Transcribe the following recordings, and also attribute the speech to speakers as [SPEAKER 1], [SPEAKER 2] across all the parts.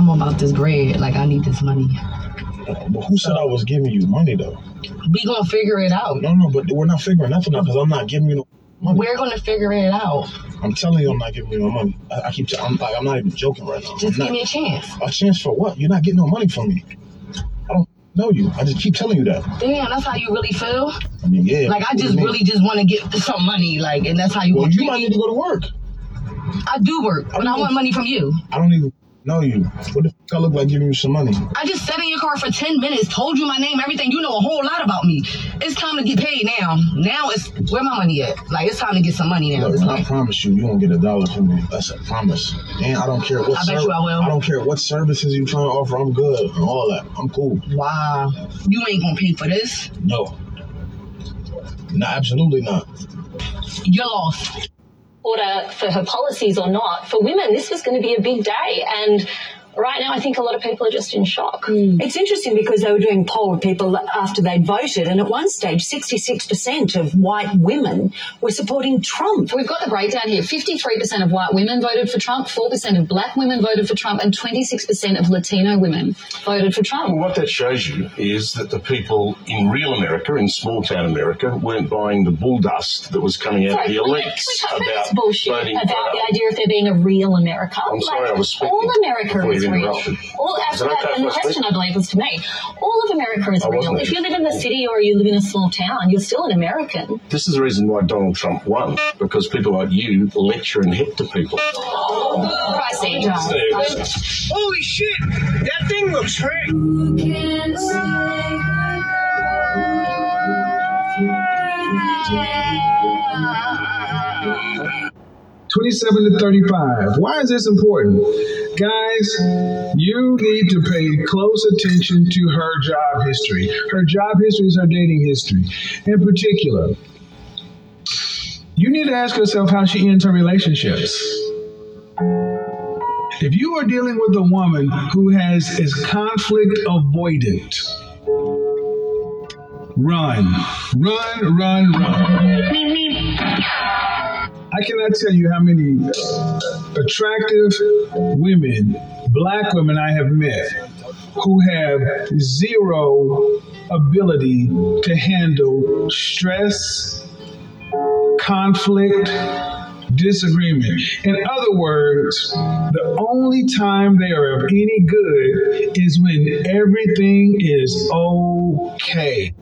[SPEAKER 1] I'm about this bread. Like I need this money.
[SPEAKER 2] But who said I was giving you money though?
[SPEAKER 1] We gonna figure it out.
[SPEAKER 2] No, no, but we're not figuring nothing out because I'm not giving you no money.
[SPEAKER 1] We're gonna figure it out.
[SPEAKER 2] I'm telling you, I'm not giving you no money. I, I keep, t- I'm like, I'm not even joking right now.
[SPEAKER 1] Just
[SPEAKER 2] I'm
[SPEAKER 1] give
[SPEAKER 2] not,
[SPEAKER 1] me a chance.
[SPEAKER 2] a chance for what? You're not getting no money from me. I don't know you. I just keep telling you that.
[SPEAKER 1] Damn, that's how you really feel.
[SPEAKER 2] I mean, yeah.
[SPEAKER 1] Like I just really just want to get some money. Like, and that's how you
[SPEAKER 2] Well, you might need to go to work.
[SPEAKER 1] I do work, but I want money from you.
[SPEAKER 2] I don't even know you. What the f- I look like giving you some money?
[SPEAKER 1] I just sat in your car for 10 minutes, told you my name, everything. You know a whole lot about me. It's time to get paid now. Now it's where my money at? Like it's time to get some money now.
[SPEAKER 2] Look,
[SPEAKER 1] It's
[SPEAKER 2] I promise you, you won't get a dollar from me. That's a promise. And I don't care what.
[SPEAKER 1] I bet you I will.
[SPEAKER 2] I don't care what services you trying to offer. I'm good and all that. I'm cool.
[SPEAKER 1] wow, you ain't gonna pay for this.
[SPEAKER 2] No. No, absolutely not.
[SPEAKER 1] You're lost.
[SPEAKER 3] Order for her policies or not, for women, this was going to be a big day. And right now, I think a lot of people are just in shock. Hmm.
[SPEAKER 4] It's interesting because they were doing poll of people after they'd voted, and at one stage, 66% of white women were supporting Trump.
[SPEAKER 5] We've got the breakdown here. 53% of white women voted for Trump, 4% of black women voted for Trump, and 26% of Latino women voted for Trump.
[SPEAKER 6] Well, what that shows you is that the people in real America, in small town America, weren't buying the bull dust that was coming out
[SPEAKER 3] Sorry,
[SPEAKER 6] of the elites
[SPEAKER 3] can we cut through
[SPEAKER 6] about
[SPEAKER 3] bullshit
[SPEAKER 6] voting
[SPEAKER 3] about the idea of there being a real America.
[SPEAKER 6] I'm sorry, I was speaking
[SPEAKER 3] all America
[SPEAKER 6] before
[SPEAKER 3] is real. All, after that, and the question? I believe was to me. All of America is real. If you live in the city or you live in a small town, you're still an American.
[SPEAKER 6] This is the reason why Donald Trump won, because people like you lecture and hector people.
[SPEAKER 3] Pricey.
[SPEAKER 7] Holy shit! That thing looks fake.
[SPEAKER 8] 27 to 35. Why is this important? Guys, you need to pay close attention to her job history. Her job history is her dating history. In particular, you need to ask yourself how she ends her relationships. If you are dealing with a woman who has is conflict avoidant, run, run, run, run. I cannot tell you how many attractive women, black women I have met who have zero ability to handle stress, conflict, disagreement. In other words, the only time they are of any good is when everything is okay.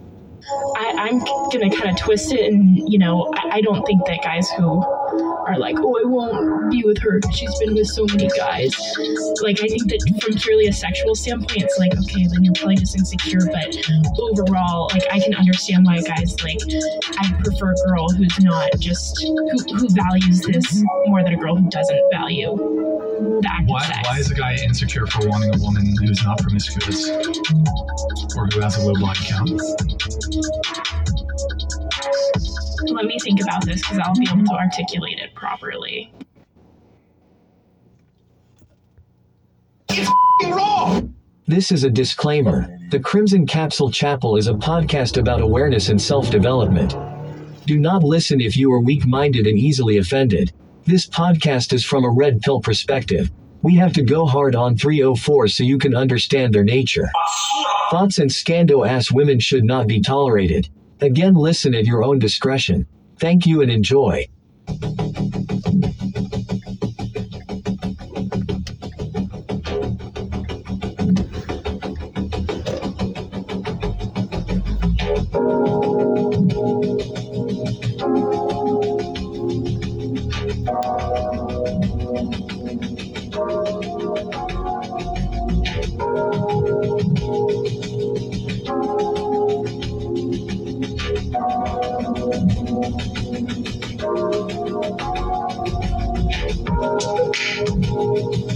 [SPEAKER 9] I, I'm gonna kind of twist it, and you know, I, I don't think that guys who are like, oh, I won't be with her she's been with so many guys. Like, I think that from purely a sexual standpoint, it's like, okay, then you're probably just insecure. But overall, like, I can understand why guys like, I prefer a girl who's not just who, who values this more than a girl who doesn't value the act of
[SPEAKER 10] Why,
[SPEAKER 9] sex.
[SPEAKER 10] why is a guy insecure for wanting a woman who's not promiscuous or who has a low body count?
[SPEAKER 9] Let me think about this because I'll be able to articulate it properly.
[SPEAKER 11] This is a disclaimer. The Crimson Capsule Chapel is a podcast about awareness and self development. Do not listen if you are weak minded and easily offended. This podcast is from a red pill perspective. We have to go hard on 304 so you can understand their nature. Thoughts and scando ass women should not be tolerated. Again, listen at your own discretion. Thank you and enjoy.
[SPEAKER 12] Thank you.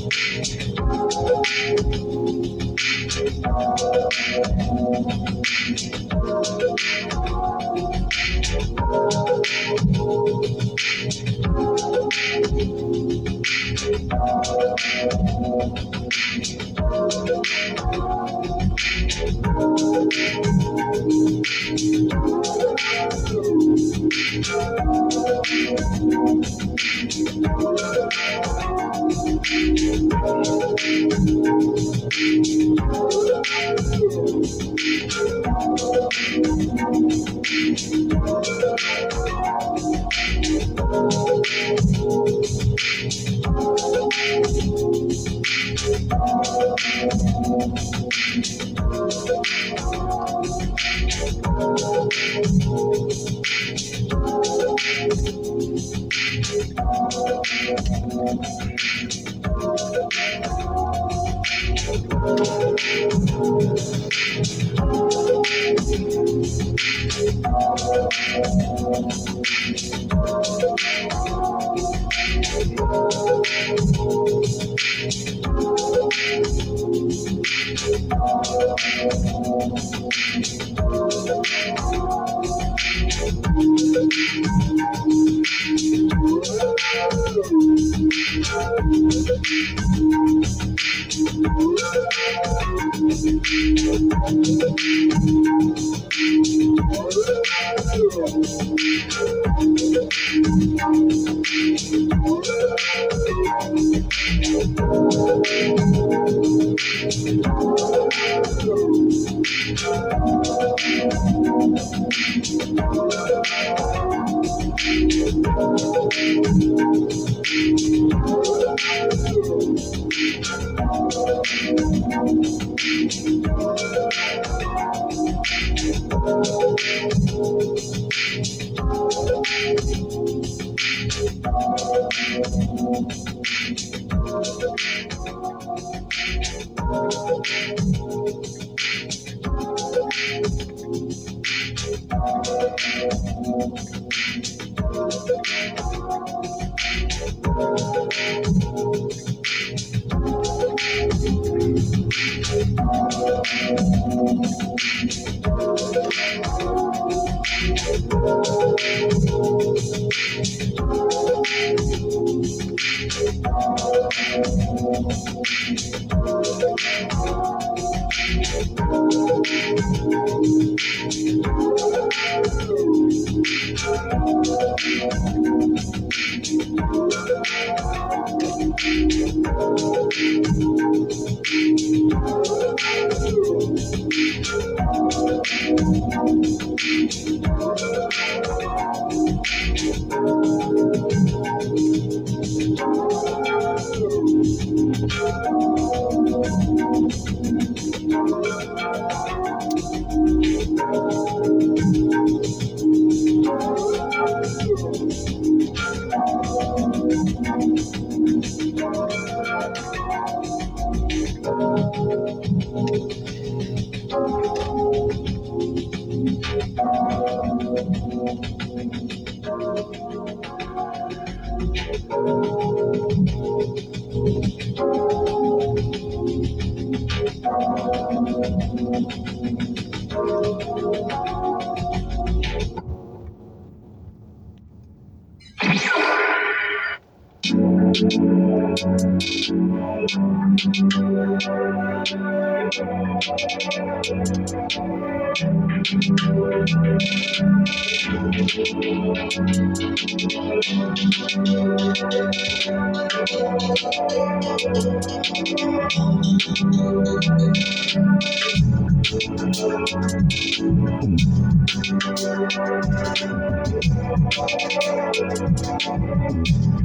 [SPEAKER 12] Thank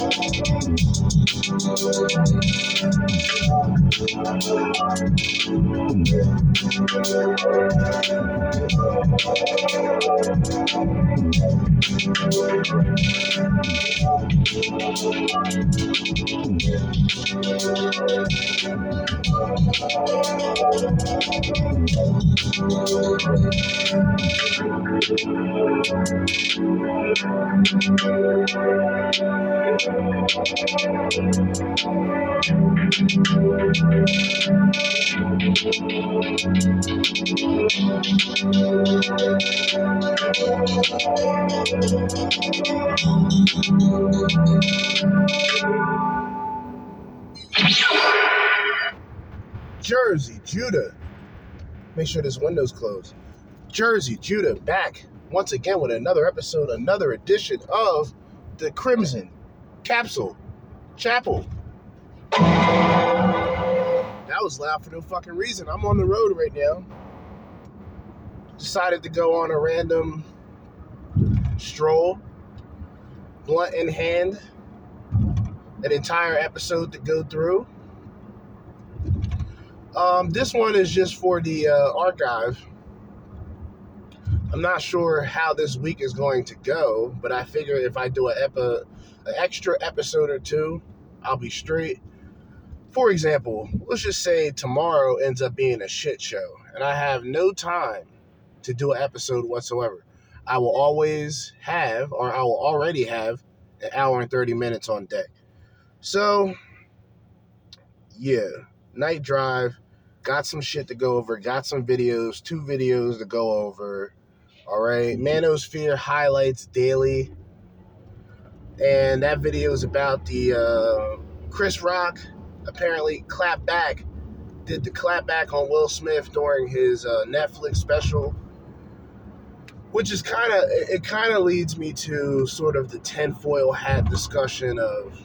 [SPEAKER 12] Thank you. Jerzee, Judah. Make sure this window's closed. Jerzee, Judah, back once again with another episode, another edition of the Crimson Capsule Chapel. That was loud for no fucking reason. I'm on the road right now. Decided to go on a random stroll, blunt in hand, an entire episode to go through. Um, this one is just for the uh, archive. I'm not sure how this week is going to go, but I figure if I do an, epi- an extra episode or two, I'll be straight. For example, let's just say tomorrow ends up being a shit show, and I have no time to do an episode whatsoever. I will always have, or I will already have, an hour and 30 minutes on deck. So, yeah, night drive, got some shit to go over, got some videos, two videos to go over. All right, Manosphere highlights daily. And that video is about the uh, Chris Rock apparently clap back, did the clap back on Will Smith during his uh, Netflix special, which is kind of it. Kind of leads me to sort of the tinfoil hat discussion of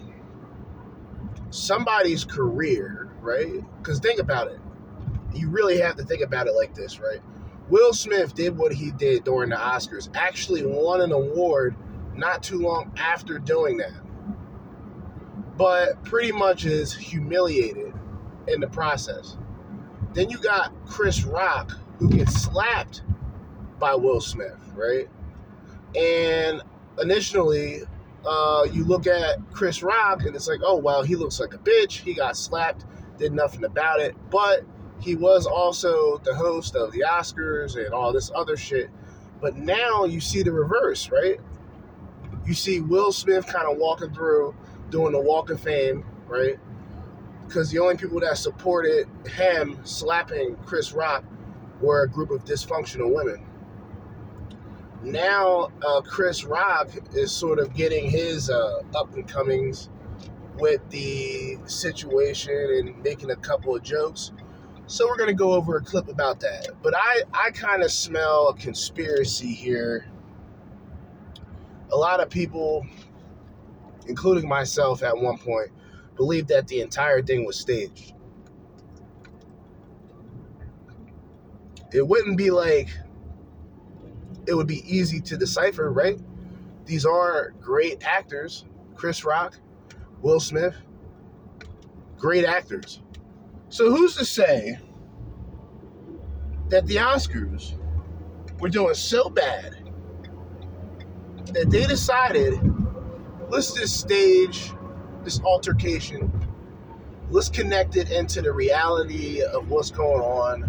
[SPEAKER 12] somebody's career, right? Because think about it, you really have to think about it like this, right? Will Smith did what he did during the Oscars, actually won an award not too long after doing that but pretty much is humiliated in the process. Then you got Chris Rock, who gets slapped by Will Smith, right? And initially, uh, you look at Chris Rock and it's like, oh, wow, he looks like a bitch. He got slapped, did nothing about it. But he was also the host of the Oscars and all this other shit. But now you see the reverse, right? You see Will Smith kind of walking through doing the Walk of Fame, right? Because the only people that supported him slapping Chris Rock were a group of dysfunctional women. Now, uh, Chris Rock is sort of getting his uh, up and comings with the situation and making a couple of jokes. So we're gonna go over a clip about that. But I, I kind of smell a conspiracy here. A lot of people including myself at one point, believed that the entire thing was staged. It wouldn't be like it would be easy to decipher, right? These are great actors Chris Rock, Will Smith, great actors. So who's to say that the Oscars were doing so bad that they decided let's just stage this altercation. Let's connect it into the reality of what's going on.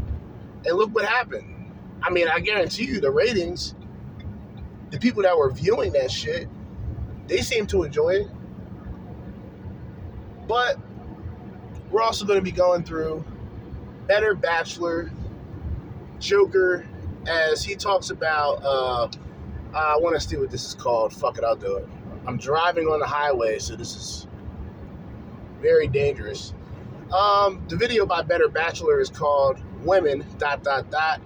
[SPEAKER 12] And look what happened. I mean, I guarantee you the ratings, the people that were viewing that shit, they seem to enjoy it. But we're also going to be going through Better Bachelor, Joker, as he talks about. Uh, I want to see what this is called. Fuck it, I'll do it. I'm driving on the highway, so this is very dangerous. Um, the video by Better Bachelor is called Women dot dot dot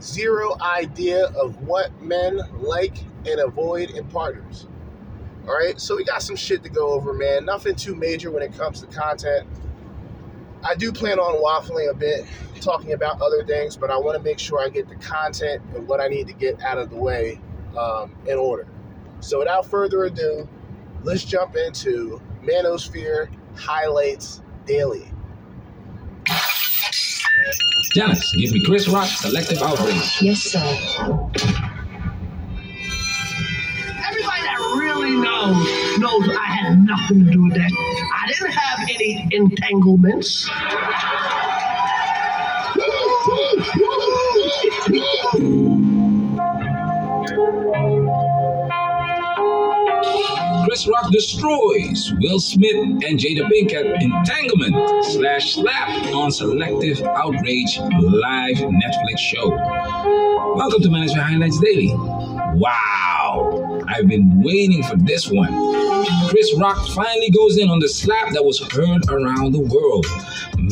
[SPEAKER 12] zero idea of what men like and avoid in partners. All right, so we got some shit to go over, man. Nothing too major when it comes to content. I do plan on waffling a bit, talking about other things, but I want to make sure I get the content and what I need to get out of the way um, in order. So, without further ado, let's jump into Manosphere Highlights Daily.
[SPEAKER 13] Janice, give me Chris Rock Selective Outrage.
[SPEAKER 4] Yes, sir.
[SPEAKER 7] Everybody that really knows knows I had nothing to do with that. I didn't have any entanglements.
[SPEAKER 13] Chris Rock destroys Will Smith and Jada Pinkett entanglement slash slap on Selective Outrage live Netflix show. Welcome to Manosphere Highlights Daily. Wow, I've been waiting for this one. Chris Rock finally goes in on the slap that was heard around the world.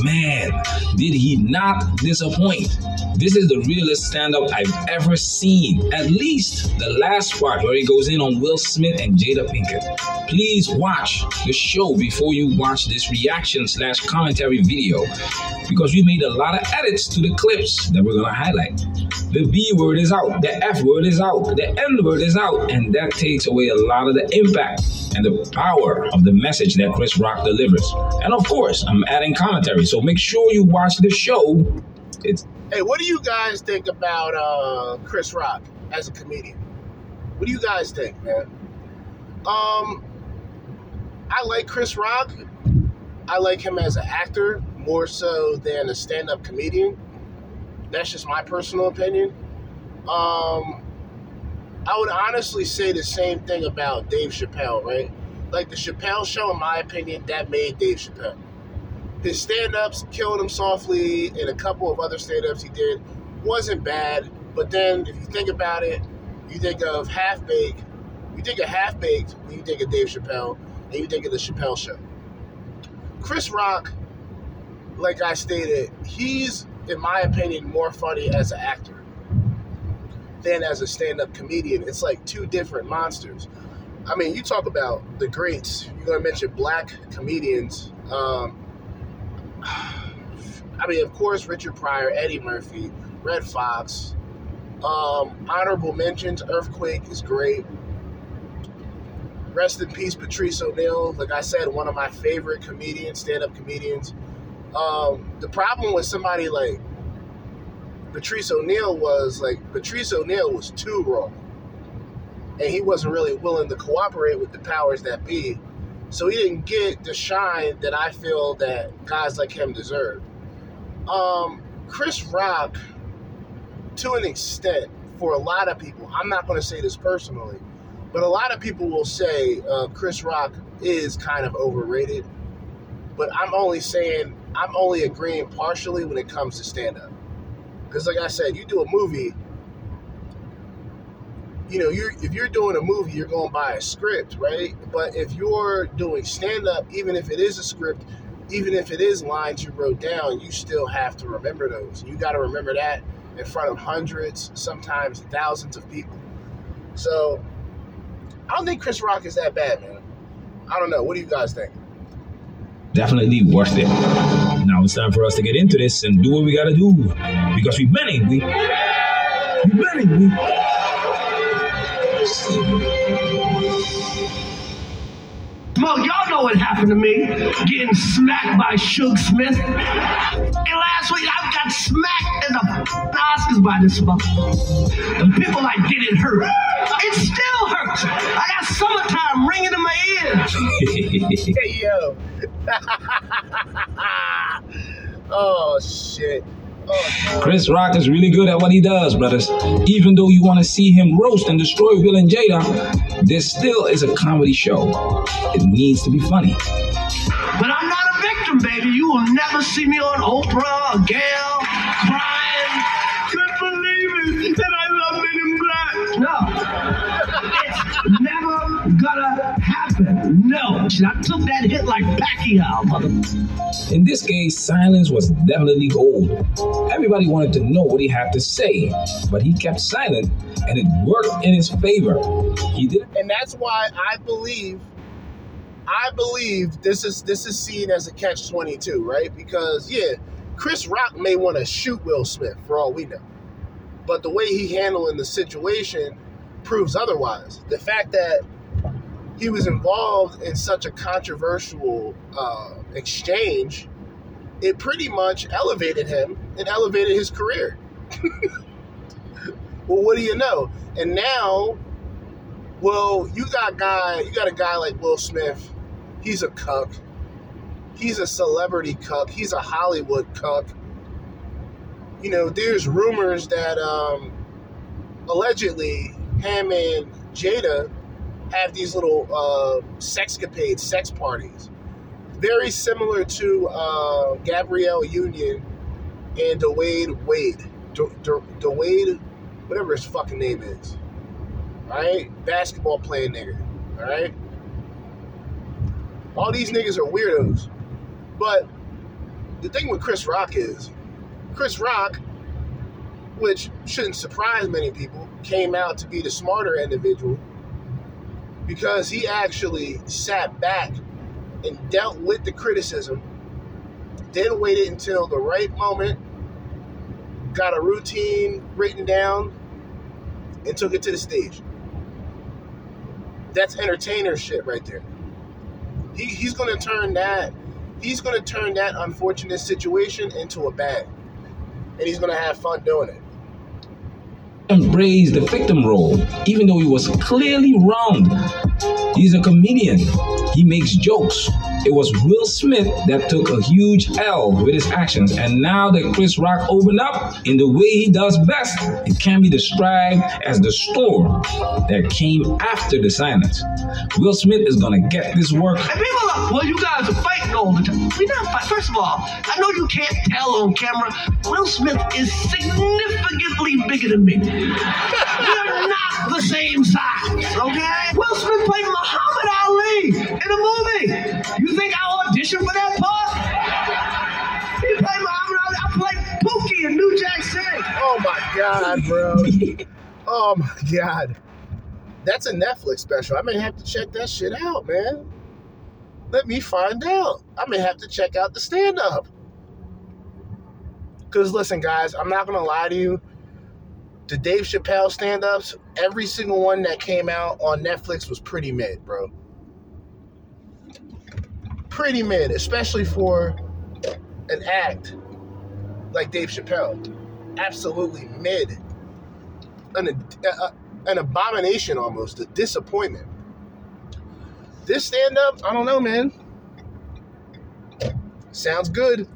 [SPEAKER 13] Man, did he not disappoint? This is the realest stand up I've ever seen. At least the last part where he goes in on Will Smith and Jada Pinkett. Please watch the show before you watch this reaction slash commentary video because we made a lot of edits to the clips that we're gonna highlight. The B word is out, the F word is out, the N word is out, and that takes away a lot of the impact and the power of the message that Chris Rock delivers. And of course, I'm adding commentary, so make sure you watch the show. It's
[SPEAKER 12] Hey, what do you guys think about uh, Chris Rock as a comedian? What do you guys think, man? Um, I like Chris Rock. I like him as an actor more so than a stand-up comedian. That's just my personal opinion. Um, I would honestly say the same thing about Dave Chappelle, right? Like the Chappelle show, in my opinion, that made Dave Chappelle. His stand-ups, Killing Him Softly, and a couple of other stand-ups he did wasn't bad. But then, if you think about it, you think of Half Baked. You think of Half Baked when you think of Dave Chappelle, and you think of the Chappelle Show. Chris Rock, like I stated, he's, in my opinion, more funny as an actor than as a stand-up comedian. It's like two different monsters. I mean, you talk about the greats. You're gonna mention black comedians. Um, I mean, of course, Richard Pryor, Eddie Murphy, Redd Foxx. Um, honorable mentions: Earthquake is great. Rest in peace, Patrice O'Neal. Like I said, one of my favorite comedians, stand-up comedians. Um, the problem with somebody like Patrice O'Neal was like Patrice O'Neal was too raw, and he wasn't really willing to cooperate with the powers that be. So he didn't get the shine that I feel that guys like him deserve. Um, Chris Rock, to an extent, for a lot of people, I'm not going to say this personally, but a lot of people will say uh, Chris Rock is kind of overrated. But I'm only saying, I'm only agreeing partially when it comes to stand up. Because, like I said, you do a movie, you know, you're if you're doing a movie, you're going by a script, right? But if you're doing stand up, even if it is a script, even if it is lines you wrote down, you still have to remember those. You got to remember that in front of hundreds, sometimes thousands of people. So I don't think Chris Rock is that bad, man. I don't know. What do you guys think?
[SPEAKER 13] Definitely worth it. Now it's time for us to get into this and do what we gotta do. Because we winning, we we winning, we
[SPEAKER 7] Mo, y'all know what happened to me. Getting smacked by Suge Smith. And last week I got smacked in the Oscars by this motherfucker. And people like, did it hurt? It still hurts. I got summertime ringing in my ears.
[SPEAKER 12] hey yo. oh shit. Oh.
[SPEAKER 13] Chris Rock is really good at what he does, brothers. Even though you want to see him roast and destroy Will and Jada, this still is a comedy show. It needs to be funny.
[SPEAKER 7] But I'm not a victim, baby. You will never see me on Oprah or Gayle No. I took that hit like Pacquiao, mother.
[SPEAKER 13] In this case, silence was definitely gold. Everybody wanted to know what he had to say, but he kept silent and it worked in his favor. He did
[SPEAKER 12] and that's why I believe I believe this is this is seen as a catch 22, right? Because yeah, Chris Rock may want to shoot Will Smith for all we know. But the way he handling the situation proves otherwise. The fact that he was involved in such a controversial uh, exchange, it pretty much elevated him and elevated his career. well, what do you know? And now, well, you got guy, you got a guy like Will Smith. He's a cuck. He's a celebrity cuck. He's a Hollywood cuck. You know, there's rumors that um, allegedly him and Jada have these little uh, sexcapades, sex parties, very similar to uh, Gabrielle Union and Dwyane Wade, Dwayne, whatever his fucking name is, all right, basketball playing nigga, all right. All these niggas are weirdos, but the thing with Chris Rock is, Chris Rock, which shouldn't surprise many people, came out to be the smarter individual because he actually sat back and dealt with the criticism, then waited until the right moment, got a routine written down, and took it to the stage. That's entertainer shit right there. He, he's to turn that he's to turn that unfortunate situation into a bag, and he's to have fun doing it
[SPEAKER 13] embrace the victim role, even though he was clearly wronged. He's a comedian. He makes jokes. It was Will Smith that took a huge L with his actions, and now that Chris Rock opened up in the way he does best, it can be described as the storm that came after the silence. Will Smith is gonna get this work.
[SPEAKER 7] And people are, like, well, you guys are fighting all the time. We're not fighting. First of all, I know you can't tell on camera. Will Smith is significantly bigger than me. We're not the same size, okay? Will Smith played Muhammad Ali in a movie. You think I auditioned for that part? He played Muhammad Ali. I played Pookie in New Jack City.
[SPEAKER 12] Oh my god, bro. oh my god. That's a Netflix special. I may have to check that shit out, man. Let me find out. I may have to check out the stand up. Because listen, guys, I'm not going to lie to you. The Dave Chappelle stand ups, every single one that came out on Netflix was pretty mid, bro. Pretty mid, especially for an act like Dave Chappelle. Absolutely mid. An, uh, an abomination almost, a disappointment. This stand up, I don't know, man. Sounds good.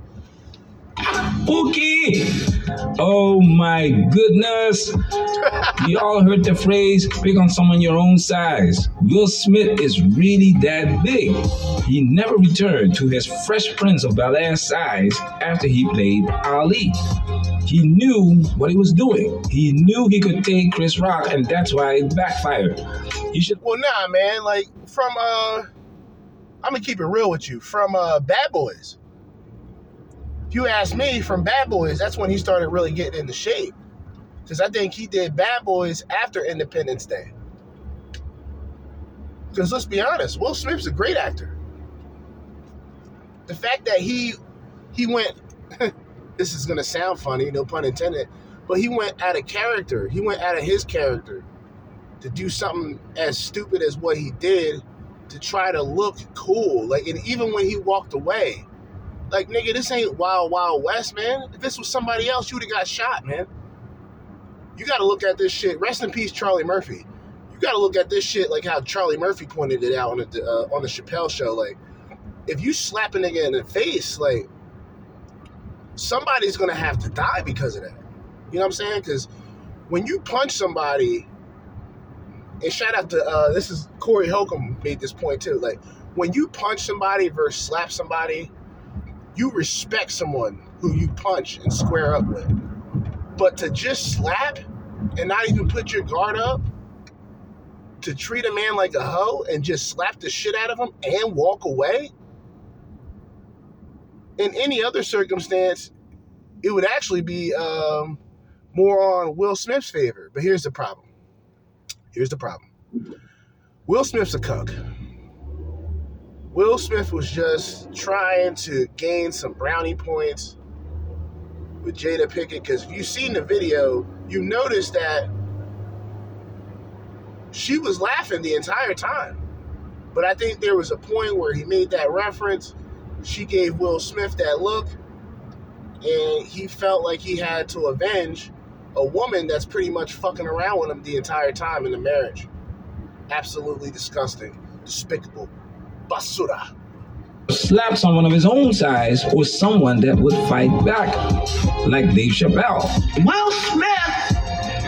[SPEAKER 13] Pookie! Oh my goodness. you all heard the phrase pick on someone your own size. Will Smith is really that big. He never returned to his Fresh Prince of Bel Air size after he played Ali. He knew what he was doing. He knew he could take Chris Rock, and that's why it backfired. He should.
[SPEAKER 12] Well, nah, man. Like from uh, I'm gonna keep it real with you. From uh, Bad Boys. If you ask me, from Bad Boys, that's when he started really getting into shape. Because I think he did Bad Boys after Independence Day. Because let's be honest, Will Smith's a great actor. The fact that he he went, this is gonna sound funny, no pun intended, but he went out of character. He went out of his character to do something as stupid as what he did to try to look cool. Like, and even when he walked away, like, nigga, this ain't Wild Wild West, man. If this was somebody else, you would have got shot, man. You got to look at this shit. Rest in peace, Charlie Murphy. You got to look at this shit like how Charlie Murphy pointed it out on the uh, on the Chappelle show. Like, if you slap a nigga in the face, like, somebody's gonna have to die because of that. You know what I'm saying? Because when you punch somebody, and shout out to uh, this is Corey Holcomb made this point too. Like, when you punch somebody versus slap somebody, you respect someone who you punch and square up with. But to just slap and not even put your guard up, to treat a man like a hoe and just slap the shit out of him and walk away, in any other circumstance, it would actually be um, more on Will Smith's favor. But here's the problem. Here's the problem. Will Smith's a cuck. Will Smith was just trying to gain some brownie points with Jada Pinkett because if you've seen the video, you notice that she was laughing the entire time. But I think there was a point where he made that reference. She gave Will Smith that look, and he felt like he had to avenge a woman that's pretty much fucking around with him the entire time in the marriage. Absolutely disgusting, despicable, basura.
[SPEAKER 13] slap someone of his own size or someone that would fight back, like Dave Chappelle.
[SPEAKER 7] Will Smith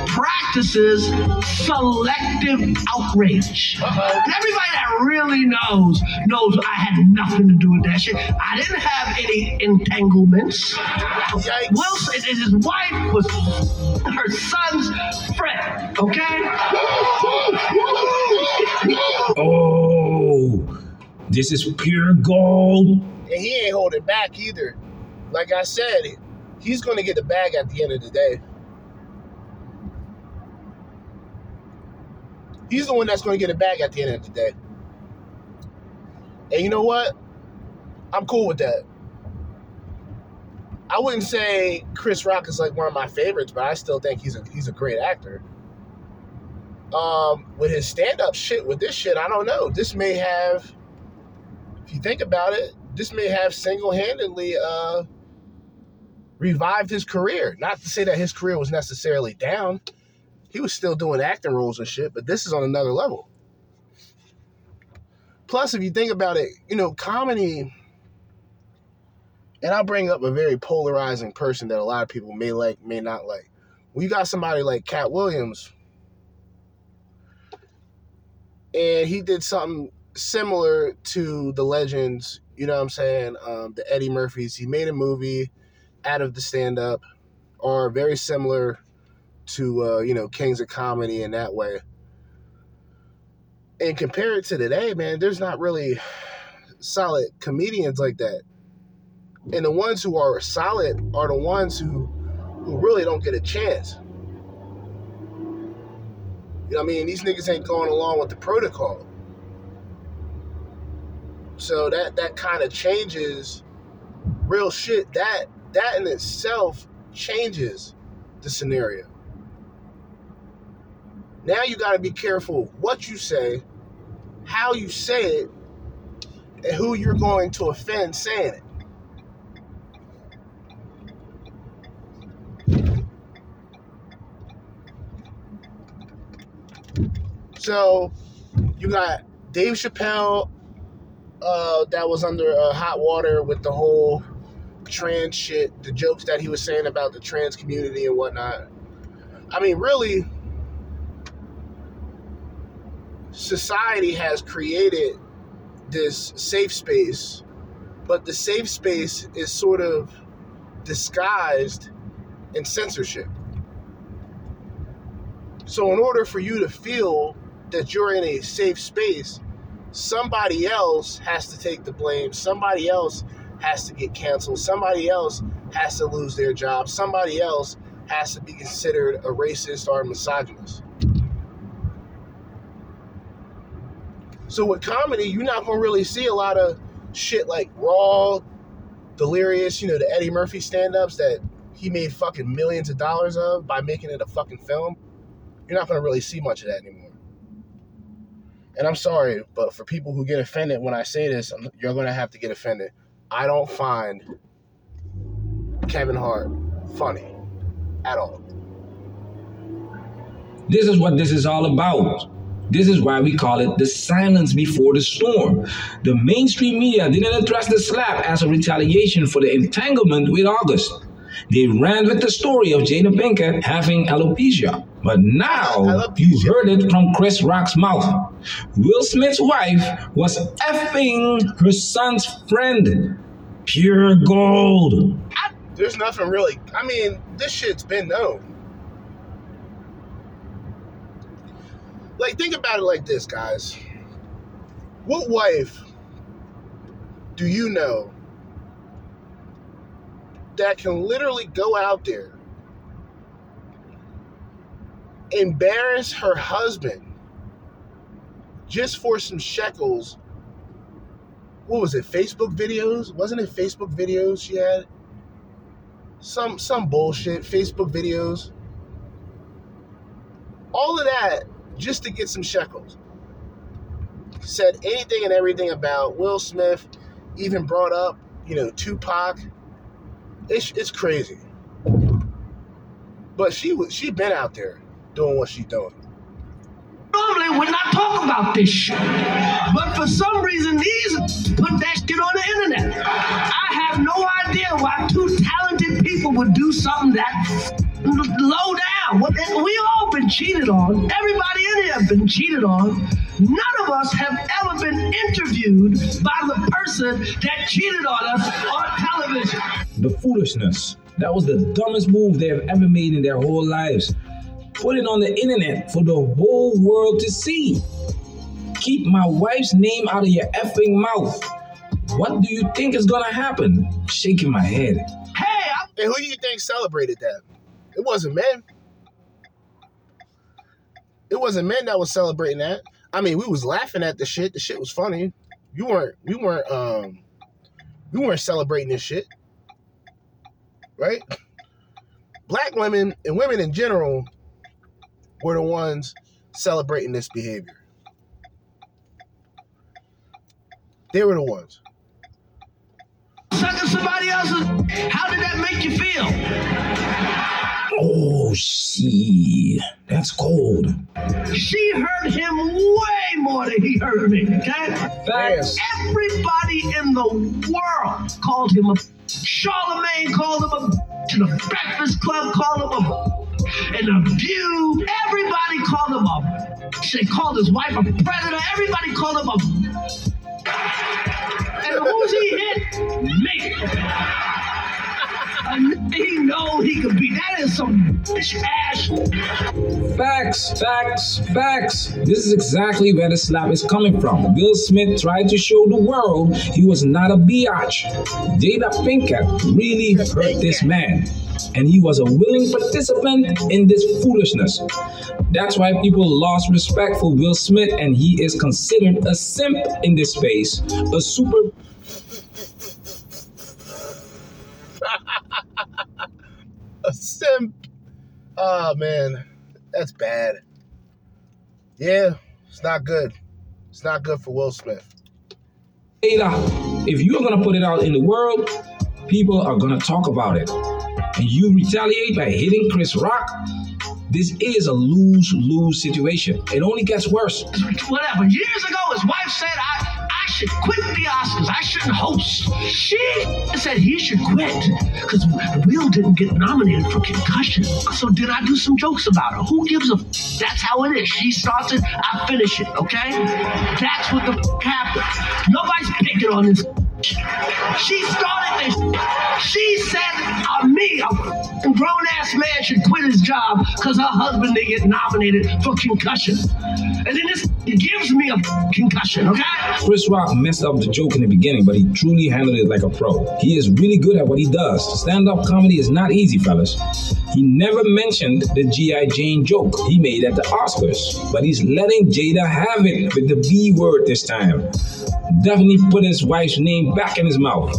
[SPEAKER 7] practices selective outrage. And everybody that really knows knows I had nothing to do with that shit. I didn't have any entanglements. Will Smith and his wife was her son's friend. Okay.
[SPEAKER 13] Oh, this is pure gold.
[SPEAKER 12] And he ain't holding back either. Like I said, he's going to get the bag at the end of the day. He's the one that's going to get it back at the end of the day. And you know what? I'm cool with that. I wouldn't say Chris Rock is like one of my favorites, but I still think he's a he's a great actor. Um, with his stand-up shit, with this shit, I don't know. This may have, if you think about it, this may have single-handedly uh, revived his career. Not to say that his career was necessarily down. He was still doing acting roles and shit, but this is on another level. Plus, if you think about it, you know, comedy, and I'll bring up a very polarizing person that a lot of people may like, may not like. When you got somebody like Katt Williams, and he did something similar to the legends, you know what I'm saying? Um, the Eddie Murphys. He made a movie out of the stand up, or very similar to, uh, you know, Kings of Comedy in that way. And compare it to today, man, there's not really solid comedians like that. And the ones who are solid are the ones who who really don't get a chance. You know what I mean? These niggas ain't going along with the protocol. So that that kind of changes real shit. That that in itself changes the scenario. Now you got to be careful what you say, how you say it, and who you're going to offend saying it. So you got Dave Chappelle uh, that was under uh, hot water with the whole trans shit, the jokes that he was saying about the trans community and whatnot. I mean, really, society has created this safe space, but the safe space is sort of disguised in censorship. So, in order for you to feel that you're in a safe space, somebody else has to take the blame. Somebody else has to get canceled. Somebody else has to lose their job. Somebody else has to be considered a racist or a misogynist. So with comedy, you're not gonna really see a lot of shit like raw, delirious, you know, the Eddie Murphy stand-ups that he made fucking millions of dollars of by making it a fucking film. You're not gonna really see much of that anymore. And I'm sorry, but for people who get offended when I say this, I'm- you're going to have to get offended. I don't find Kevin Hart funny at all.
[SPEAKER 13] This is what this is all about. This is why we call it the silence before the storm. The mainstream media didn't address the slap as a retaliation for the entanglement with August. They ran with the story of Jada Pinkett having alopecia. But now you heard it from Chris Rock's mouth. Will Smith's wife was effing her son's friend. Pure gold.
[SPEAKER 12] There's nothing really. I mean, this shit's been known. Like, think about it like this, guys. What wife do you know that can literally go out there, embarrass her husband just for some shekels? What was it? Facebook videos? Wasn't it Facebook videos she had? some some bullshit facebook videos all of that just to get some shekels said anything and everything about will smith even brought up you know tupac it's, it's crazy but she was she been out there doing what she doing
[SPEAKER 7] Normally, we're not talking about this shit. But for some reason, these put that shit on the internet. I have no idea why two talented people would do something that low down. What- We all been cheated on. Everybody in here have been cheated on. None of us have ever been interviewed by the person that cheated on us on television.
[SPEAKER 13] The foolishness. That was the dumbest move they have ever made in their whole lives. Put it on the internet for the whole world to see. Keep my wife's name out of your effing mouth. What do you think is gonna happen? Shaking my head.
[SPEAKER 12] hey and who do you think celebrated that it wasn't men it wasn't men that was celebrating that i mean we was laughing at the shit the shit was funny you weren't we weren't um we weren't celebrating this shit right black women and women in general were the ones celebrating this behavior they were the ones
[SPEAKER 7] Sucking somebody else's. How did that make you feel?
[SPEAKER 13] Oh, she. That's cold.
[SPEAKER 7] She hurt him way more than he hurt me, okay?
[SPEAKER 13] Facts.
[SPEAKER 7] Everybody in the world called him a Charlemagne called him a and the Breakfast Club called him a and View, everybody called him a they called his wife a predator, everybody called him a and who's he hit? Me. He know he could be. That is some bitch ass.
[SPEAKER 13] Facts, facts, facts. This is exactly where the slap is coming from. Will Smith tried to show the world he was not a biatch. Jada Pinkett really hurt this man. And he was a willing participant in this foolishness. That's why people lost respect for Will Smith, and he is considered a simp in this space. A super
[SPEAKER 12] a simp. Oh man, that's bad. Yeah, it's not good. It's not good for Will Smith.
[SPEAKER 13] If you're gonna put it out in the world, people are gonna talk about it. And you retaliate by hitting Chris Rock, this is a lose-lose situation. It only gets worse.
[SPEAKER 7] whatever. Years ago, his wife said I, I should quit the Oscars. I shouldn't host. She said he should quit because Will didn't get nominated for concussion. So did I do some jokes about her? Who gives a? F- That's how it is. She starts it, I finish it. Okay? That's what the f- happened. Nobody's picking on this. She started this. She said uh, me, a grown ass man, should quit his job because her husband didn't get nominated for concussion. And then this gives me a concussion, okay?
[SPEAKER 13] Chris Rock messed up the joke in the beginning, but he truly handled it like a pro. He is really good at what he does. Stand up comedy is not easy, fellas. He never mentioned the G.I. Jane joke he made at the Oscars, but he's letting Jada have it with the B word this time. Definitely put his wife's name back in his mouth.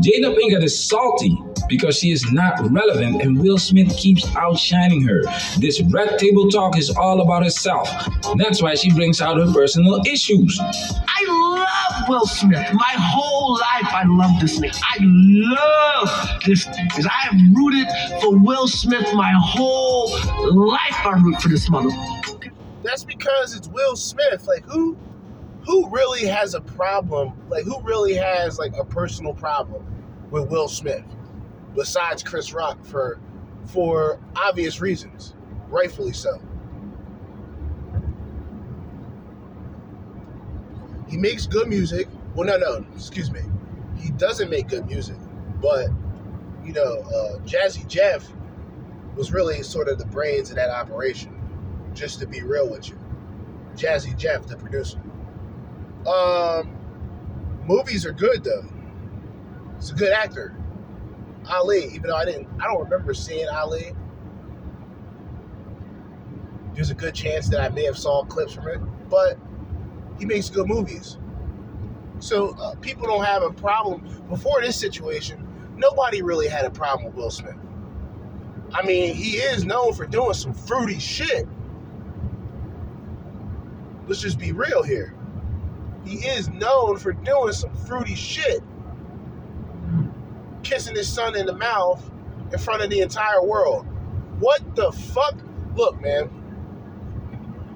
[SPEAKER 13] Jada Pinkett is salty because she is not relevant and Will Smith keeps outshining her. This red table talk is all about herself. That's why she brings out her personal issues.
[SPEAKER 7] I love Will Smith. My whole life, I love this nigga. I love this because I have rooted for Will Smith my whole life. I root for this mother.
[SPEAKER 12] That's because it's Will Smith. Like who who really has a problem? Like who really has like a personal problem with Will Smith besides Chris Rock for for obvious reasons, rightfully so. He makes good music. Well, no, no, excuse me. He doesn't make good music, but you know, uh, Jazzy Jeff was really sort of the brains of that operation. Just to be real with you, Jazzy Jeff, the producer. Um, movies are good though. He's a good actor. Ali, even though I didn't, I don't remember seeing Ali. There's a good chance that I may have saw clips from it, but he makes good movies. So uh, people don't have a problem. Before this situation, nobody really had a problem with Will Smith. I mean, he is known for doing some fruity shit. Let's just be real here. He is known for doing some fruity shit. Kissing his son in the mouth in front of the entire world. What the fuck? Look, man.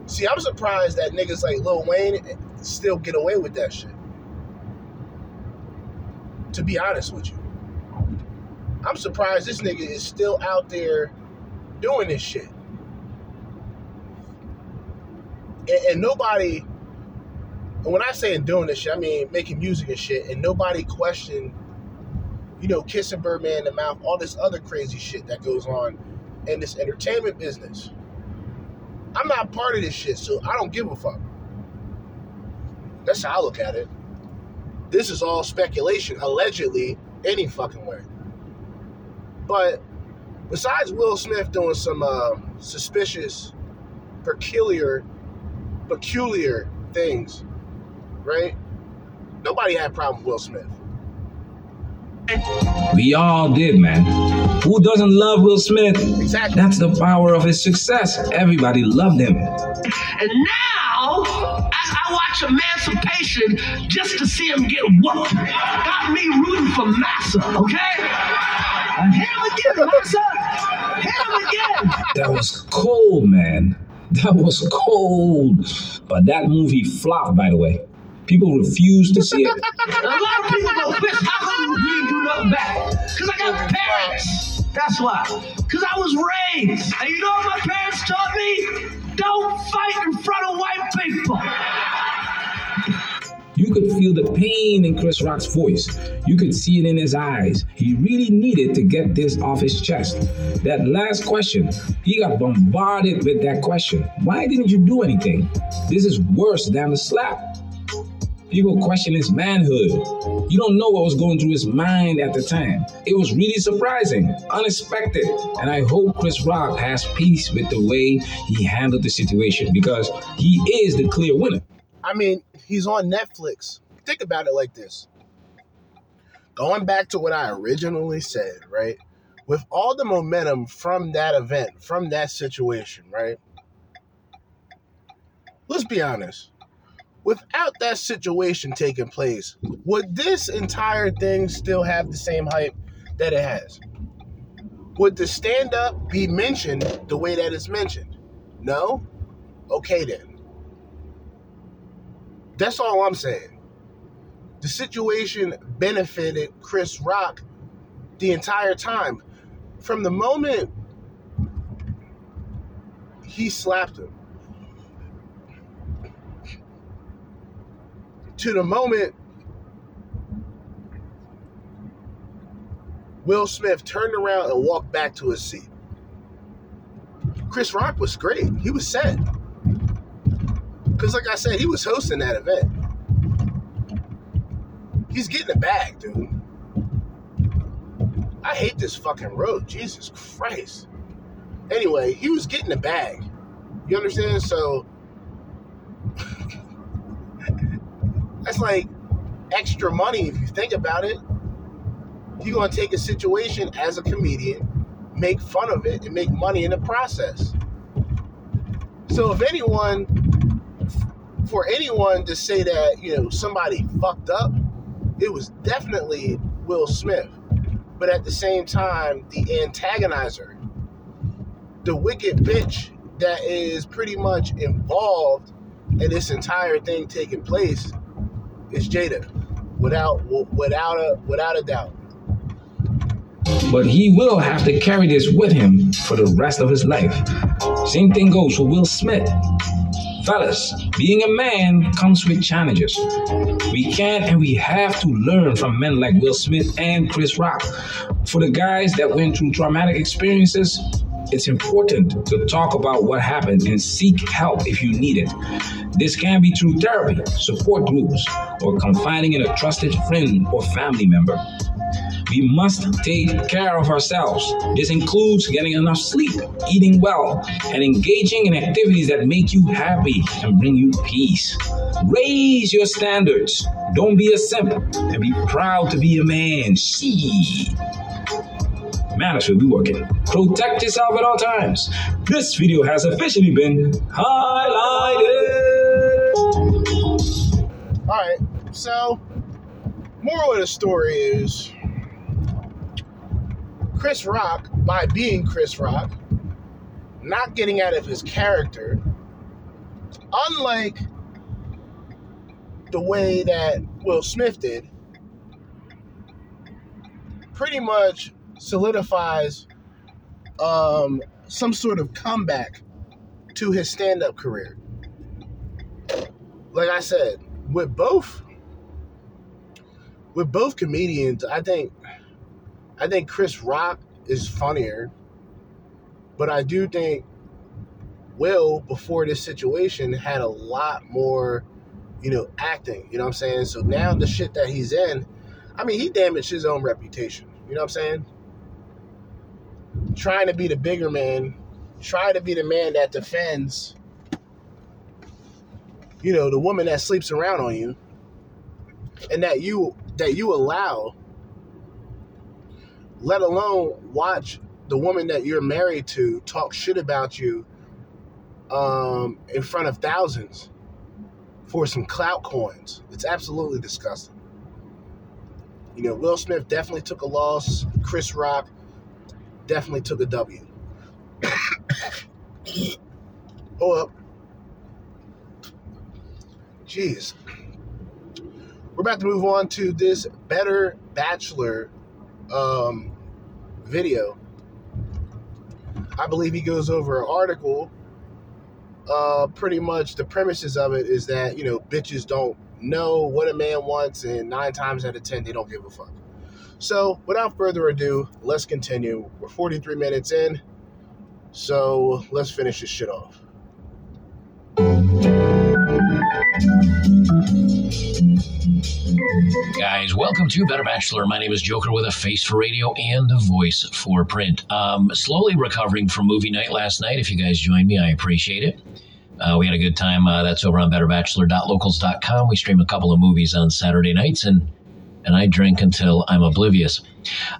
[SPEAKER 12] See, I'm surprised that niggas like Lil Wayne still get away with that shit. To be honest with you. I'm surprised this nigga is still out there doing this shit. And, and nobody, and when I say doing this shit, I mean making music and shit, and nobody questioned, you know, kissing Birdman in the mouth, all this other crazy shit that goes on in this entertainment business. I'm not part of this shit, so I don't give a fuck. That's how I look at it. This is all speculation, allegedly, any fucking way. But besides Will Smith doing some uh, suspicious, peculiar, peculiar things, right? Nobody had a problem with Will Smith.
[SPEAKER 13] We all did, man. Who doesn't love Will Smith?
[SPEAKER 12] Exactly.
[SPEAKER 13] That's the power of his success. Everybody loved him.
[SPEAKER 7] And now, as I watch Emancipation just to see him get whooped, got me rooting for Massa, okay? And hit him again, Massa! Hit him again!
[SPEAKER 13] That was cold, man. That was cold. But that movie flopped, by the way. People refuse to see it.
[SPEAKER 7] A lot of people go, Chris, how come you didn't do nothing back? Because I got parents. That's why. Because I was raised. And you know what my parents taught me? Don't fight in front of white people.
[SPEAKER 13] You could feel the pain in Chris Rock's voice. You could see it in his eyes. He really needed to get this off his chest. That last question, he got bombarded with that question. Why didn't you do anything? This is worse than a slap. People question his manhood. You don't know what was going through his mind at the time. It was really surprising, unexpected, and I hope Chris Rock has peace with the way he handled the situation because he is the clear winner.
[SPEAKER 12] I mean, he's on Netflix. Think about it like this. Going back to what I originally said, right? With all the momentum from that event, from that situation, right? Let's be honest. Without that situation taking place, would this entire thing still have the same hype that it has? Would the stand up be mentioned the way that it's mentioned? No? Okay then. That's all I'm saying. The situation benefited Chris Rock the entire time. From the moment he slapped him to the moment Will Smith turned around and walked back to his seat. Chris Rock was great. He was set. Because, like I said, he was hosting that event. He's getting the bag, dude. I hate this fucking road. Jesus Christ. Anyway, he was getting the bag. You understand? So, that's like extra money if you think about it. you're to take a situation as a comedian, make fun of it, and make money in the process. So if anyone, for anyone to say that, you know, somebody fucked up, it was definitely Will Smith. But at the same time, the antagonizer, the wicked bitch that is pretty much involved in this entire thing taking place is Jada. Without without a without a doubt.
[SPEAKER 13] But he will have to carry this with him for the rest of his life. Same thing goes for Will Smith. Fellas, being a man comes with challenges. We can and we have to learn from men like Will Smith and Chris Rock. For the guys that went through traumatic experiences, it's important to talk about what happened and seek help if you need it. This can be through therapy, support groups, or confiding in a trusted friend or family member. We must take care of ourselves. This includes getting enough sleep, eating well, and engaging in activities that make you happy and bring you peace. Raise your standards. Don't be a simp and be proud to be a man. She. Manners will be working. Protect yourself at all times. This video has officially been highlighted.
[SPEAKER 12] All right, so moral of the story is Chris Rock, by being Chris Rock, not getting out of his character, unlike the way that Will Smith did, pretty much solidifies um, some sort of comeback to his stand up career. Like I said, with both with both comedians, I think I think Chris Rock is funnier, but I do think Will before this situation had a lot more, you know, acting. You know what I'm saying? So now the shit that he's in, I mean, he damaged his own reputation. You know what I'm saying? Trying to be the bigger man, trying to be the man that defends, you know, the woman that sleeps around on you, and that you that you allow let alone watch the woman that you're married to talk shit about you um, in front of thousands for some clout coins. It's absolutely disgusting. You know, Will Smith definitely took a loss. Chris Rock definitely took a W. Hold up. Jeez. We're about to move on to this Better Bachelor um, video. I believe he goes over an article. Uh, pretty much the premises of it is that, you know, bitches don't know what a man wants, and nine times out of ten, they don't give a fuck. So, without further ado, let's continue. We're 43 minutes in, so let's finish this shit off.
[SPEAKER 14] Guys, welcome to Better Bachelor. My name is Joker with a face for radio and a voice for print. Um, slowly recovering from movie night last night. If you guys joined me, I appreciate it. Uh, we had a good time. Uh, that's over on betterbachelor.locals.com. We stream a couple of movies on Saturday nights, and and I drink until I'm oblivious.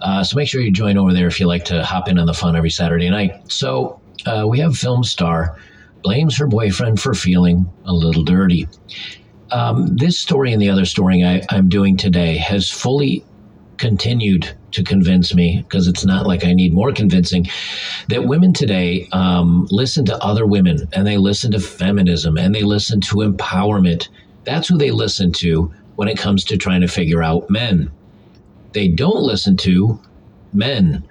[SPEAKER 14] Uh, so make sure you join over there if you like to hop in on the fun every Saturday night. So uh, we have film star blames her boyfriend for feeling a little dirty. Um, this story and the other story I, I'm doing today has fully continued to convince me, because it's not like I need more convincing, that women today um, listen to other women and they listen to feminism and they listen to empowerment. That's who they listen to when it comes to trying to figure out men. They don't listen to men.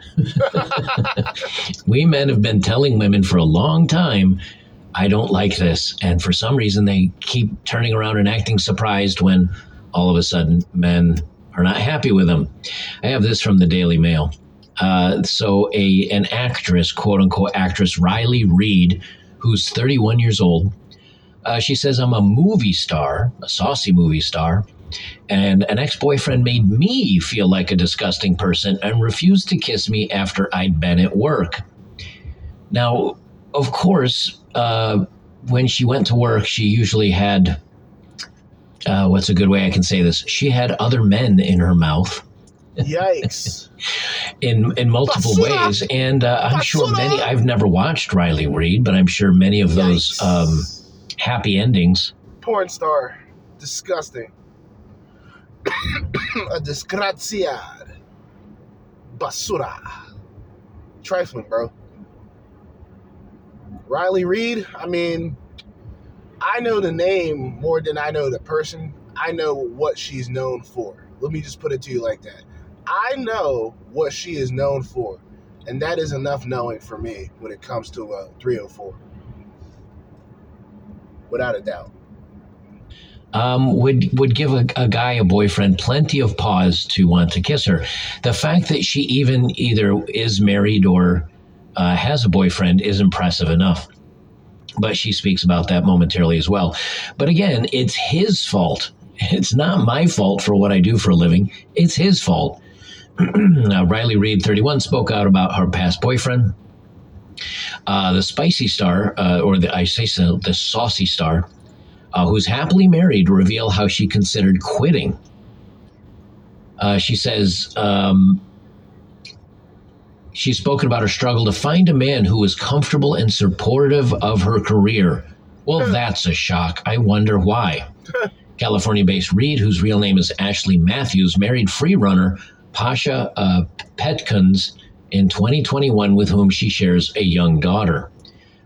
[SPEAKER 14] we men have been telling women for a long time I don't like this. And for some reason, they keep turning around and acting surprised when all of a sudden men are not happy with them. I have this from the Daily Mail. Uh, so, a an actress, quote unquote actress, Riley Reid, who's 31 years old, uh, she says, I'm a movie star, a saucy movie star, and an ex boyfriend made me feel like a disgusting person and refused to kiss me after I'd been at work. Now, of course, uh, when she went to work, she usually had uh, what's a good way I can say this? She had other men in her mouth
[SPEAKER 12] Yikes.
[SPEAKER 14] in in multiple
[SPEAKER 12] Basura!
[SPEAKER 14] ways, and uh, I'm sure many. I've never watched Riley Reid, but I'm sure many of those um, happy endings.
[SPEAKER 12] Porn star. Disgusting. A disgraziad. Basura. Trifling, bro. Riley Reid, I mean, I know the name more than I know the person. I know what she's known for. Let me just put it to you like that. I know what she is known for, and that is enough knowing for me when it comes to uh, 304. Without a doubt.
[SPEAKER 14] Um, would would give a, a guy a boyfriend plenty of pause to want to kiss her. The fact that she even either is married or uh, has a boyfriend is impressive enough. But she speaks about that momentarily as well. But again, it's his fault. It's not my fault for what I do for a living. It's his fault. uh, Riley Reid, 31, spoke out about her past boyfriend. Uh, the spicy star, uh, or the I say so, the saucy star, uh, who's happily married, reveal how she considered quitting. Uh, she says um, she's spoken about her struggle to find a man who is comfortable and supportive of her career. Well, that's a shock. I wonder why. California based Reid, whose real name is Ashley Matthews, married free runner Pasha uh, Petkuns in 2021, with whom she shares a young daughter.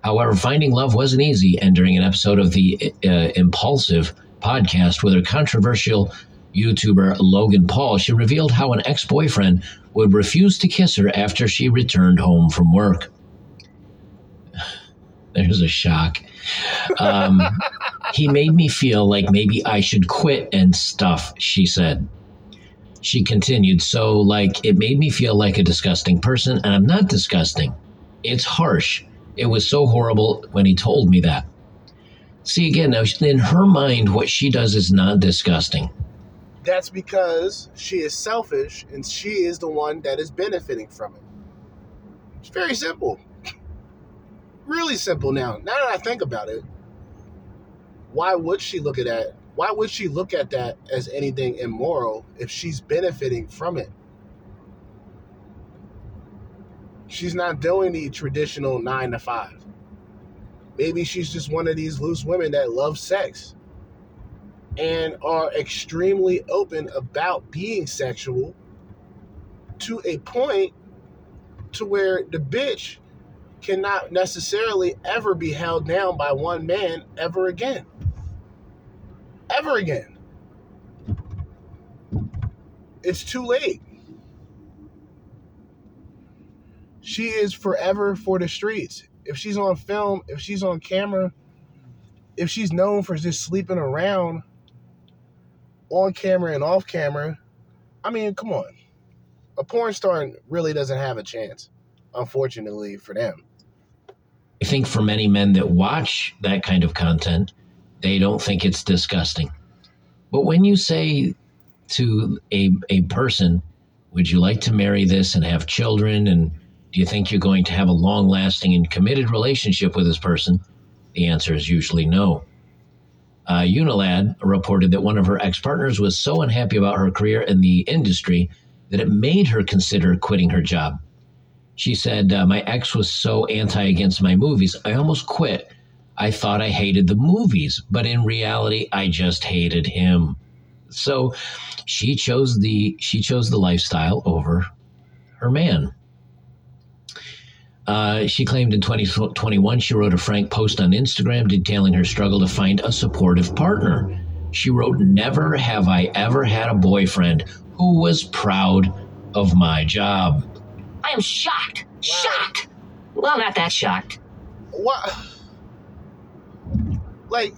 [SPEAKER 14] However, finding love wasn't easy, and during an episode of the uh, Impulsive podcast with her controversial YouTuber Logan Paul, she revealed how an ex boyfriend would refuse to kiss her after she returned home from work. There's a shock. Um, he made me feel like maybe I should quit and stuff, she said. She continued, so like it made me feel like a disgusting person, and I'm not disgusting. It's harsh. It was so horrible when he told me that. See, again, now in her mind, what she does is not disgusting.
[SPEAKER 12] That's because she is selfish and she is the one that is benefiting from it. It's very simple. Really simple now. Now that I think about it, why would she look at that? Why would she look at that as anything immoral if she's benefiting from it? She's not doing the traditional nine to five. Maybe she's just one of these loose women that love sex and are extremely open about being sexual to a point to where the bitch cannot necessarily ever be held down by one man ever again. Ever again. It's too late. She is forever for the streets. If she's on film, if she's on camera, if she's known for just sleeping around on camera and off camera, I mean, come on. A porn star really doesn't have a chance, unfortunately for them.
[SPEAKER 14] I think for many men that watch that kind of content, they don't think it's disgusting. But when you say to a, a person, would you like to marry this and have children? And do you think you're going to have a long lasting and committed relationship with this person? The answer is usually no. Uh, Unilad reported that one of her ex partners was so unhappy about her career in the industry that it made her consider quitting her job. She said, uh, My ex was so anti against my movies, I almost quit. I thought I hated the movies, but in reality, I just hated him. So she chose the she chose the lifestyle over her man. Uh, she claimed in 2021 she wrote a frank post on Instagram detailing her struggle to find a supportive partner. She wrote, Never have I ever had a boyfriend who was proud of my job.
[SPEAKER 15] I am shocked. Shocked. Well, not that shocked.
[SPEAKER 12] What? Like,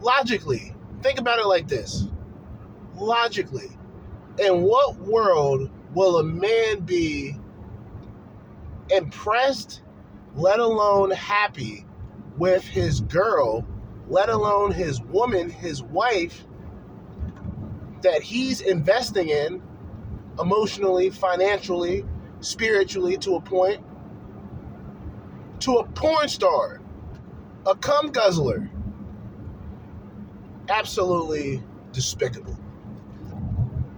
[SPEAKER 12] logically, think about it like this. Logically, in what world will a man be impressed, let alone happy, with his girl, let alone his woman, his wife, that he's investing in emotionally, financially, spiritually to a point, to a porn star, a cum guzzler. Absolutely despicable.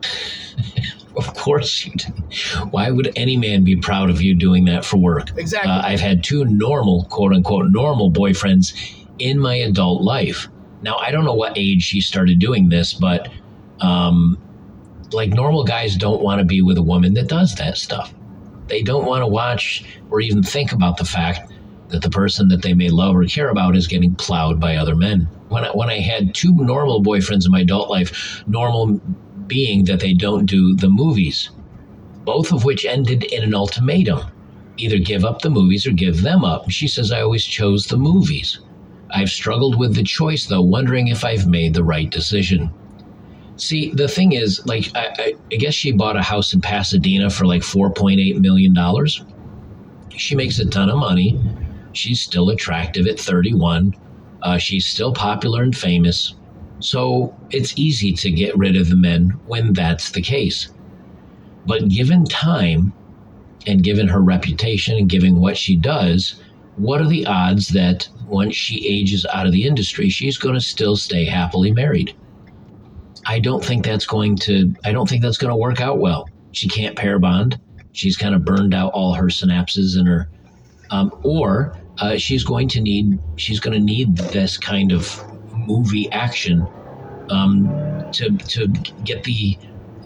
[SPEAKER 14] Of course you do. Why would any man be proud of you doing that for work?
[SPEAKER 12] Exactly.
[SPEAKER 14] Uh, I've had two normal, quote unquote, normal boyfriends in my adult life. Now, I don't know what age he started doing this, but um, like normal guys don't want to be with a woman that does that stuff. They don't want to watch or even think about the fact that the person that they may love or care about is getting plowed by other men. When I, when I had two normal boyfriends in my adult life, normal being that they don't do the movies, both of which ended in an ultimatum either give up the movies or give them up. She says, I always chose the movies. I've struggled with the choice, though, wondering if I've made the right decision. See, the thing is, like, I, I, guess she bought a house in Pasadena for like $4.8 million. She makes a ton of money. She's still attractive at 31. Uh, she's still popular and famous. So it's easy to get rid of the men when that's the case. But given time and given her reputation and given what she does, what are the odds that once she ages out of the industry, she's going to still stay happily married? I don't think that's going to. I don't think that's going to work out well. She can't pair bond. She's kind of burned out all her synapses in her, um, or uh, she's going to need. She's going to need this kind of movie action um, to to get the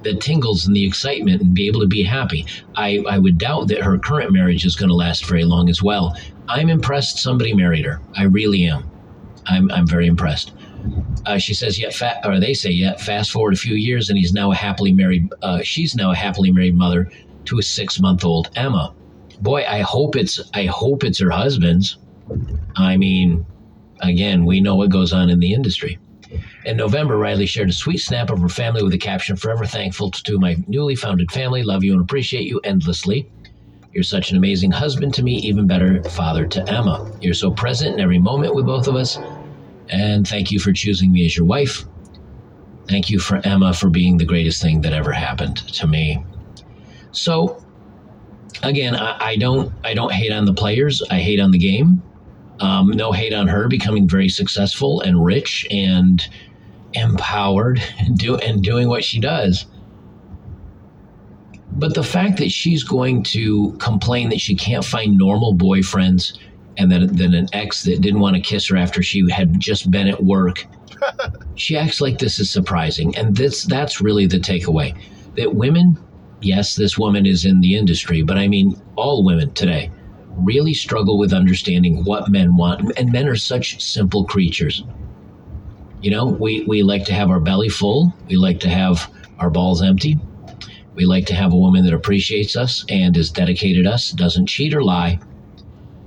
[SPEAKER 14] the tingles and the excitement and be able to be happy. I, I would doubt that her current marriage is going to last very long as well. I'm impressed somebody married her. I really am. I'm, I'm very impressed. Uh, she says, yet, fa- or they say, yet, fast forward a few years, and he's now a happily married, uh, she's now a happily married mother to a six month old Emma. Boy, I hope it's, I hope it's her husband's. I mean, again, we know what goes on in the industry. In November, Riley shared a sweet snap of her family with a caption Forever thankful to my newly founded family. Love you and appreciate you endlessly. You're such an amazing husband to me, even better father to Emma. You're so present in every moment with both of us. And thank you for choosing me as your wife. Thank you for Emma for being the greatest thing that ever happened to me. So, again, I, I don't I don't hate on the players. I hate on the game. Um, no hate on her becoming very successful and rich and empowered and, do, and doing what she does. But the fact that she's going to complain that she can't find normal boyfriends and that, that an ex that didn't want to kiss her after she had just been at work, she acts like this is surprising. And this that's really the takeaway that women, yes, this woman is in the industry, but I mean all women today really struggle with understanding what men want. And men are such simple creatures. You know, we, we like to have our belly full, we like to have our balls empty. We like to have a woman that appreciates us and is dedicated us, doesn't cheat or lie,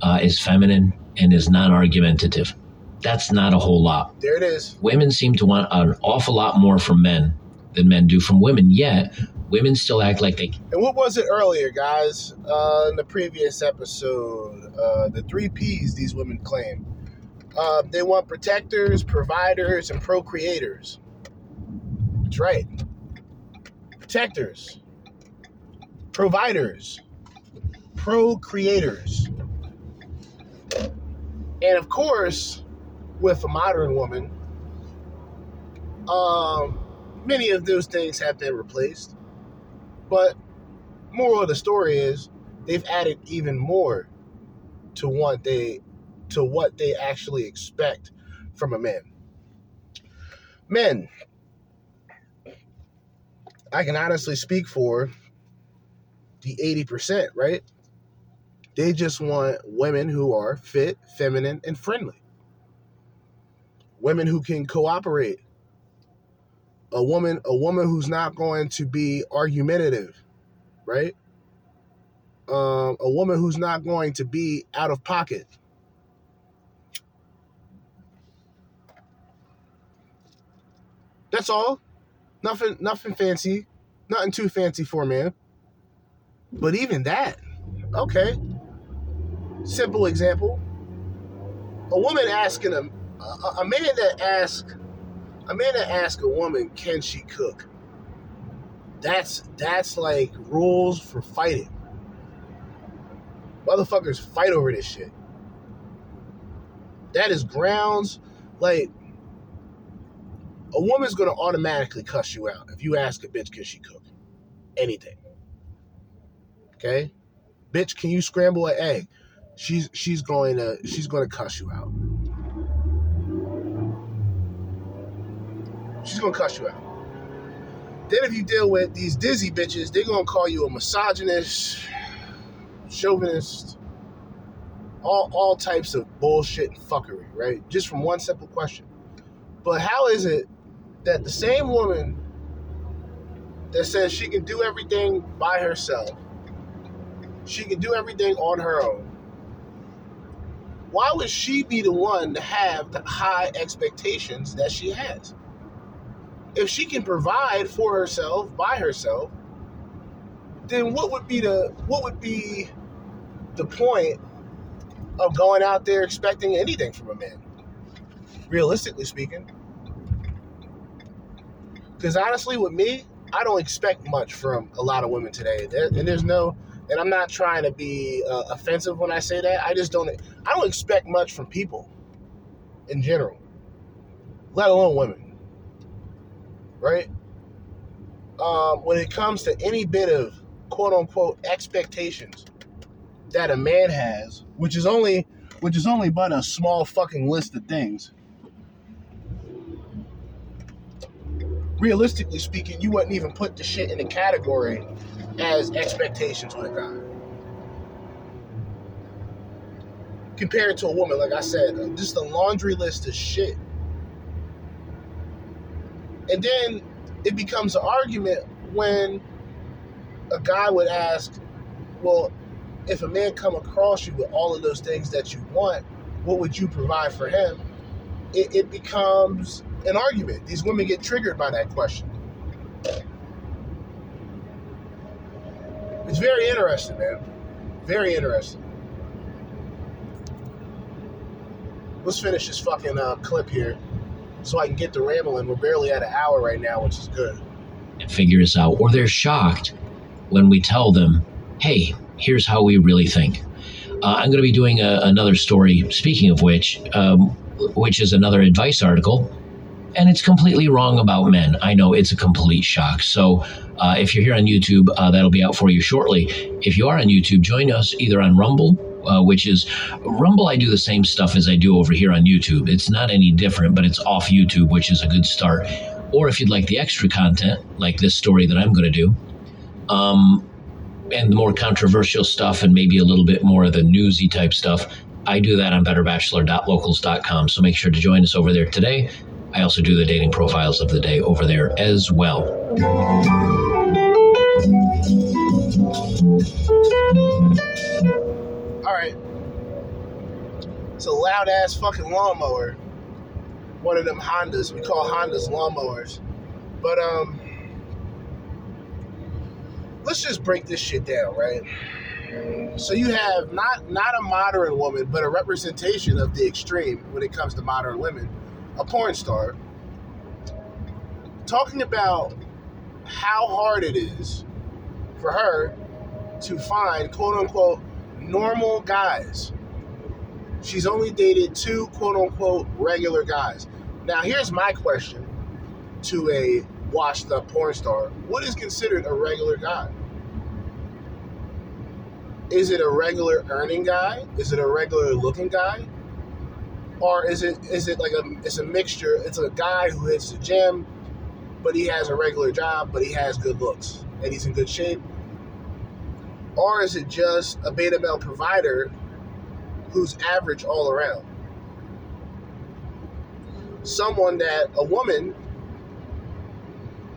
[SPEAKER 14] uh, is feminine, and is non argumentative. That's not a whole lot.
[SPEAKER 12] There it is.
[SPEAKER 14] Women seem to want an awful lot more from men than men do from women, yet women still act like they
[SPEAKER 12] And what was it earlier, guys? Uh, in the previous episode, uh, the three P's these women claim. Uh, they want protectors, providers, and procreators. That's right. Protectors, providers, procreators. And of course, with a modern woman, um, many of those things have been replaced. But moral of the story is they've added even more to what they to what they actually expect from a man. Men, I can honestly speak for the 80%, right? They just want women who are fit, feminine, and friendly. Women who can cooperate. A woman, a woman who's not going to be argumentative, right? Um, a woman who's not going to be out of pocket. That's all. Nothing nothing fancy. Nothing too fancy for man. But even that, okay. Simple example. A woman asking a a, a man that asks a man that asks a woman, can she cook? That's that's like rules for fighting. Motherfuckers fight over this shit. That is grounds like a woman's gonna automatically cuss you out if you ask a bitch can she cook. anything. Okay? Bitch, can you scramble an egg? She's she's going to she's going to cuss you out. She's to cuss you out. Then if you deal with these dizzy bitches, they're to call you a misogynist, chauvinist, all all types of bullshit and fuckery, right? Just from one simple question. But how is it that the same woman that says she can do everything by herself, she can do everything on her own, why would she be the one to have the high expectations that she has? If she can provide for herself by herself, then what would be the what would be the point of going out there expecting anything from a man? Realistically speaking. Because honestly, with me, I don't expect much from a lot of women today. And there's no, and I'm not trying to be uh, offensive when I say that. I just don't. I don't expect much from people in general, let alone women. Right? Um, when it comes to any bit of quote unquote expectations that a man has, which is only which is only but a small fucking list of things. Realistically speaking, you wouldn't even put the shit in the category as expectations with a guy. Compared to a woman, like I said, just a laundry list of shit. And then it becomes an argument when a guy would ask, well, if a man come across you with all of those things that you want, what would you provide for him? It, it becomes an argument. These women get triggered by that question. It's very interesting, man. Very interesting. Let's finish this fucking uh, clip here so I can get the rambling. We're barely at an hour right now, which is good.
[SPEAKER 14] and figure this out, or they're shocked when we tell them, hey, here's how we really think. Uh, I'm going to be doing a, another story, speaking of which, um, which is another advice article, and it's completely wrong about men. I know it's a complete shock. So uh, if you're here on YouTube, uh, that'll be out for you shortly. If you are on YouTube, join us either on Rumble. Uh, which is Rumble. I do the same stuff as I do over here on YouTube. It's not any different, but it's off YouTube, which is a good start. Or if you'd like the extra content, like this story that I'm going to do, um, and the more controversial stuff and maybe a little bit more of the newsy type stuff, I do that on betterbachelor.locals.com. So make sure to join us over there today. I also do the dating profiles of the day over there as well.
[SPEAKER 12] It's a loud ass fucking lawnmower. One of them Hondas. We call Hondas lawnmowers. But um let's just break this shit down, right? So you have not not a modern woman, but a representation of the extreme when it comes to modern women, a porn star, talking about how hard it is for her to find quote unquote normal guys. She's only dated two quote unquote regular guys. Now, here's my question to a washed up porn star What is considered a regular guy? Is it a regular earning guy? Is it a regular looking guy? Or is it is it like a it's a mixture? It's a guy who hits the gym, but he has a regular job, but he has good looks and he's in good shape. Or is it just a beta male provider who's average all around? Someone that a woman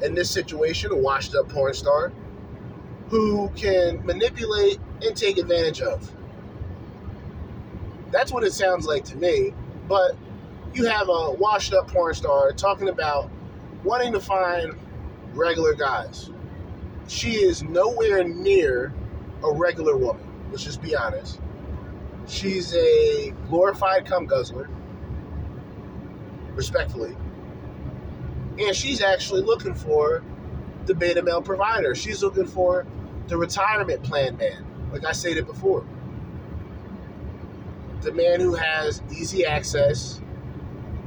[SPEAKER 12] in this situation, a washed up porn star, who can manipulate and take advantage of. That's what it sounds like to me. But you have a washed up porn star talking about wanting to find regular guys. She is nowhere near a regular woman. Let's just be honest. She's a glorified cum guzzler, respectfully. And she's actually looking for the beta male provider. She's looking for the retirement plan man, like I stated before. The man who has easy access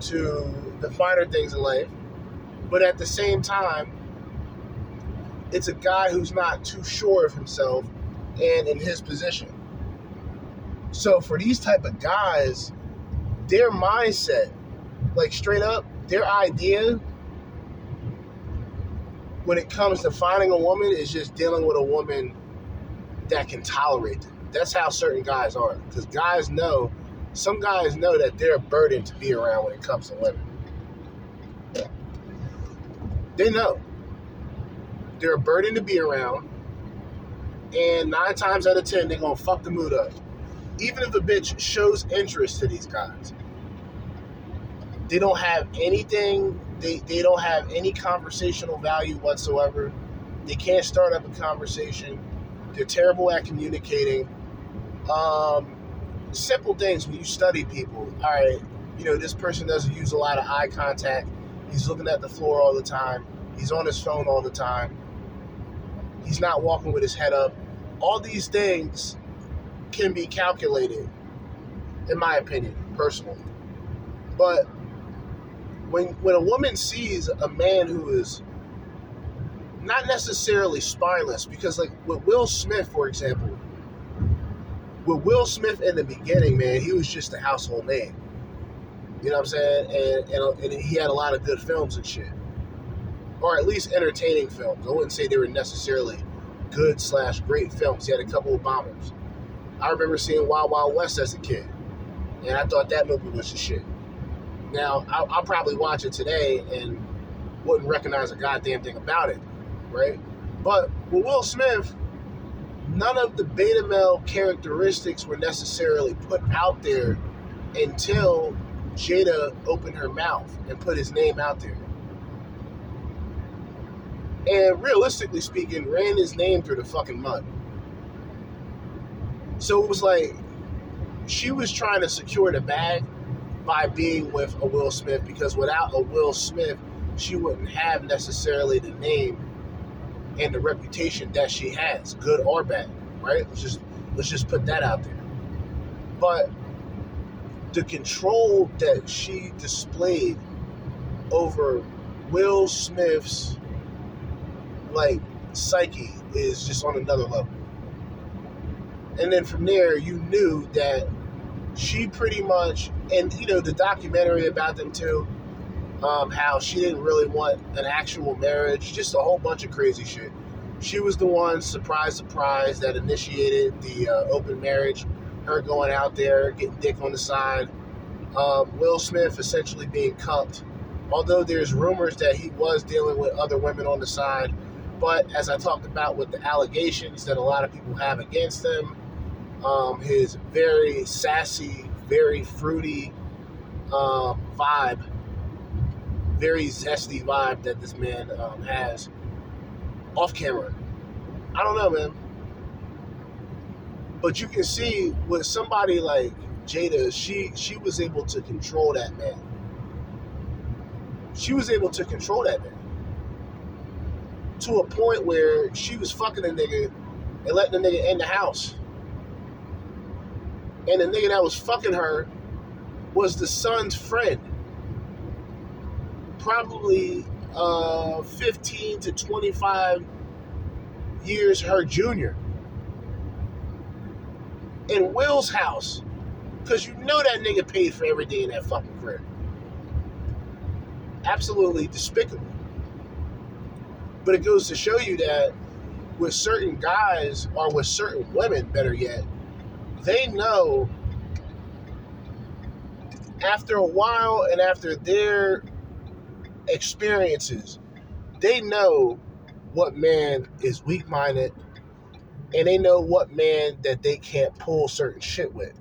[SPEAKER 12] to the finer things in life, but at the same time it's a guy who's not too sure of himself and in his position. So for these type of guys, their mindset, like straight up, their idea when it comes to finding a woman is just dealing with a woman that can tolerate them. That's how certain guys are. Because guys know, some guys know that they're a burden to be around when it comes to women. They know. They're a burden to be around. And nine times out of ten, they're going to fuck the mood up. Even if a bitch shows interest to these guys, they don't have anything, they, they don't have any conversational value whatsoever. They can't start up a conversation. They're terrible at communicating. Um, simple things when you study people. All right, you know, this person doesn't use a lot of eye contact. He's looking at the floor all the time. He's on his phone all the time. He's not walking with his head up. All these things can be calculated, in my opinion, personally. But when when a woman sees a man who is not necessarily spineless, because like with Will Smith, for example, with Will Smith in the beginning, man, he was just a household name. You know what I'm saying? And, and, and he had a lot of good films and shit. Or at least entertaining films. I wouldn't say they were necessarily good slash great films. He had a couple of bombers. I remember seeing Wild Wild West as a kid. And I thought that movie was the shit. Now, I'll, I'll probably watch it today and wouldn't recognize a goddamn thing about it, right? But with Will Smith, none of the beta male characteristics were necessarily put out there until Jada opened her mouth and put his name out there. And realistically speaking, ran his name through the fucking mud. So it was like she was trying to secure the bag by being with a Will Smith because without a Will Smith, she wouldn't have necessarily the name and the reputation that she has, good or bad, right? Let's just let's just put that out there. But the control that she displayed over Will Smith's like psyche is just on another level. And then from there, you knew that she pretty much, and you know, the documentary about them too, um, how she didn't really want an actual marriage, just a whole bunch of crazy shit. She was the one, surprise, surprise, that initiated the uh, open marriage. Her going out there, getting dick on the side. Um, Will Smith essentially being cucked. Although there's rumors that he was dealing with other women on the side. But as I talked about with the allegations that a lot of people have against him, um, his very sassy, very fruity um, vibe, very zesty vibe that this man um, has off camera. I don't know, man. But you can see with somebody like Jada, she she was able to control that man. She was able to control that man to a point where she was fucking a nigga and letting the nigga in the house. And the nigga that was fucking her was the son's friend. Probably uh, 15 to 25 years her junior. In Will's house. Because you know that nigga paid for everything in that fucking crib. Absolutely despicable. But it goes to show you that with certain guys, or with certain women, better yet, they know after a while and after their experiences, they know what man is weak minded and they know what man that they can't pull certain shit with.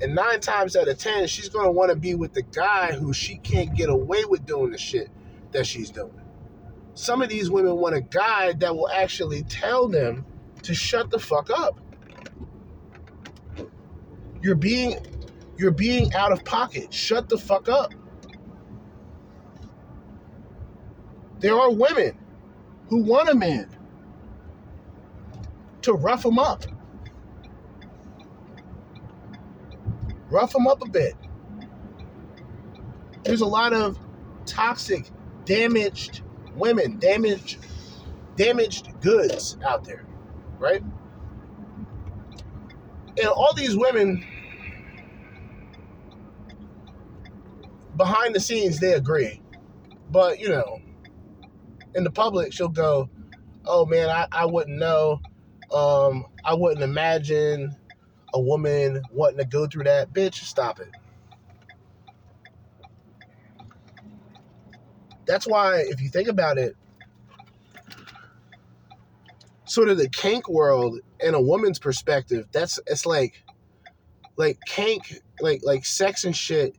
[SPEAKER 12] And nine times out of ten, she's gonna want to be with the guy who she can't get away with doing the shit that she's doing. Some of these women want a guy that will actually tell them to shut the fuck up. You're being you're being out of pocket. Shut the fuck up. There are women who want a man to rough them up. Rough them up a bit. There's a lot of toxic, damaged women, damaged damaged goods out there, right? And all these women behind the scenes they agree. But, you know, in the public she'll go, Oh man, I, I wouldn't know. Um, I wouldn't imagine a woman wanting to go through that. Bitch, stop it. That's why, if you think about it, sort of the kink world in a woman's perspective, that's it's like like kink, like like sex and shit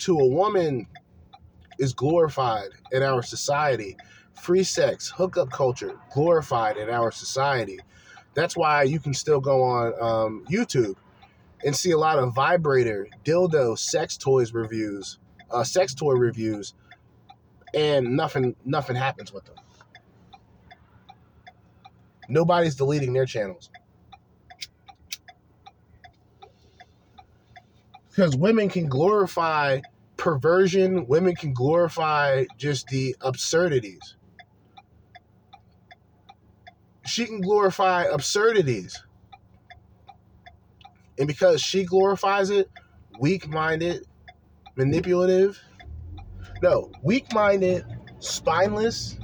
[SPEAKER 12] to a woman is glorified in our society. Free sex, hookup culture, glorified in our society. That's why you can still go on um, YouTube and see a lot of vibrator, dildo, sex toys reviews, uh, sex toy reviews, and nothing nothing happens with them. Nobody's deleting their channels. Because women can glorify perversion, women can glorify just the absurdities. She can glorify absurdities. And because she glorifies it, weak minded, manipulative, no, weak minded, spineless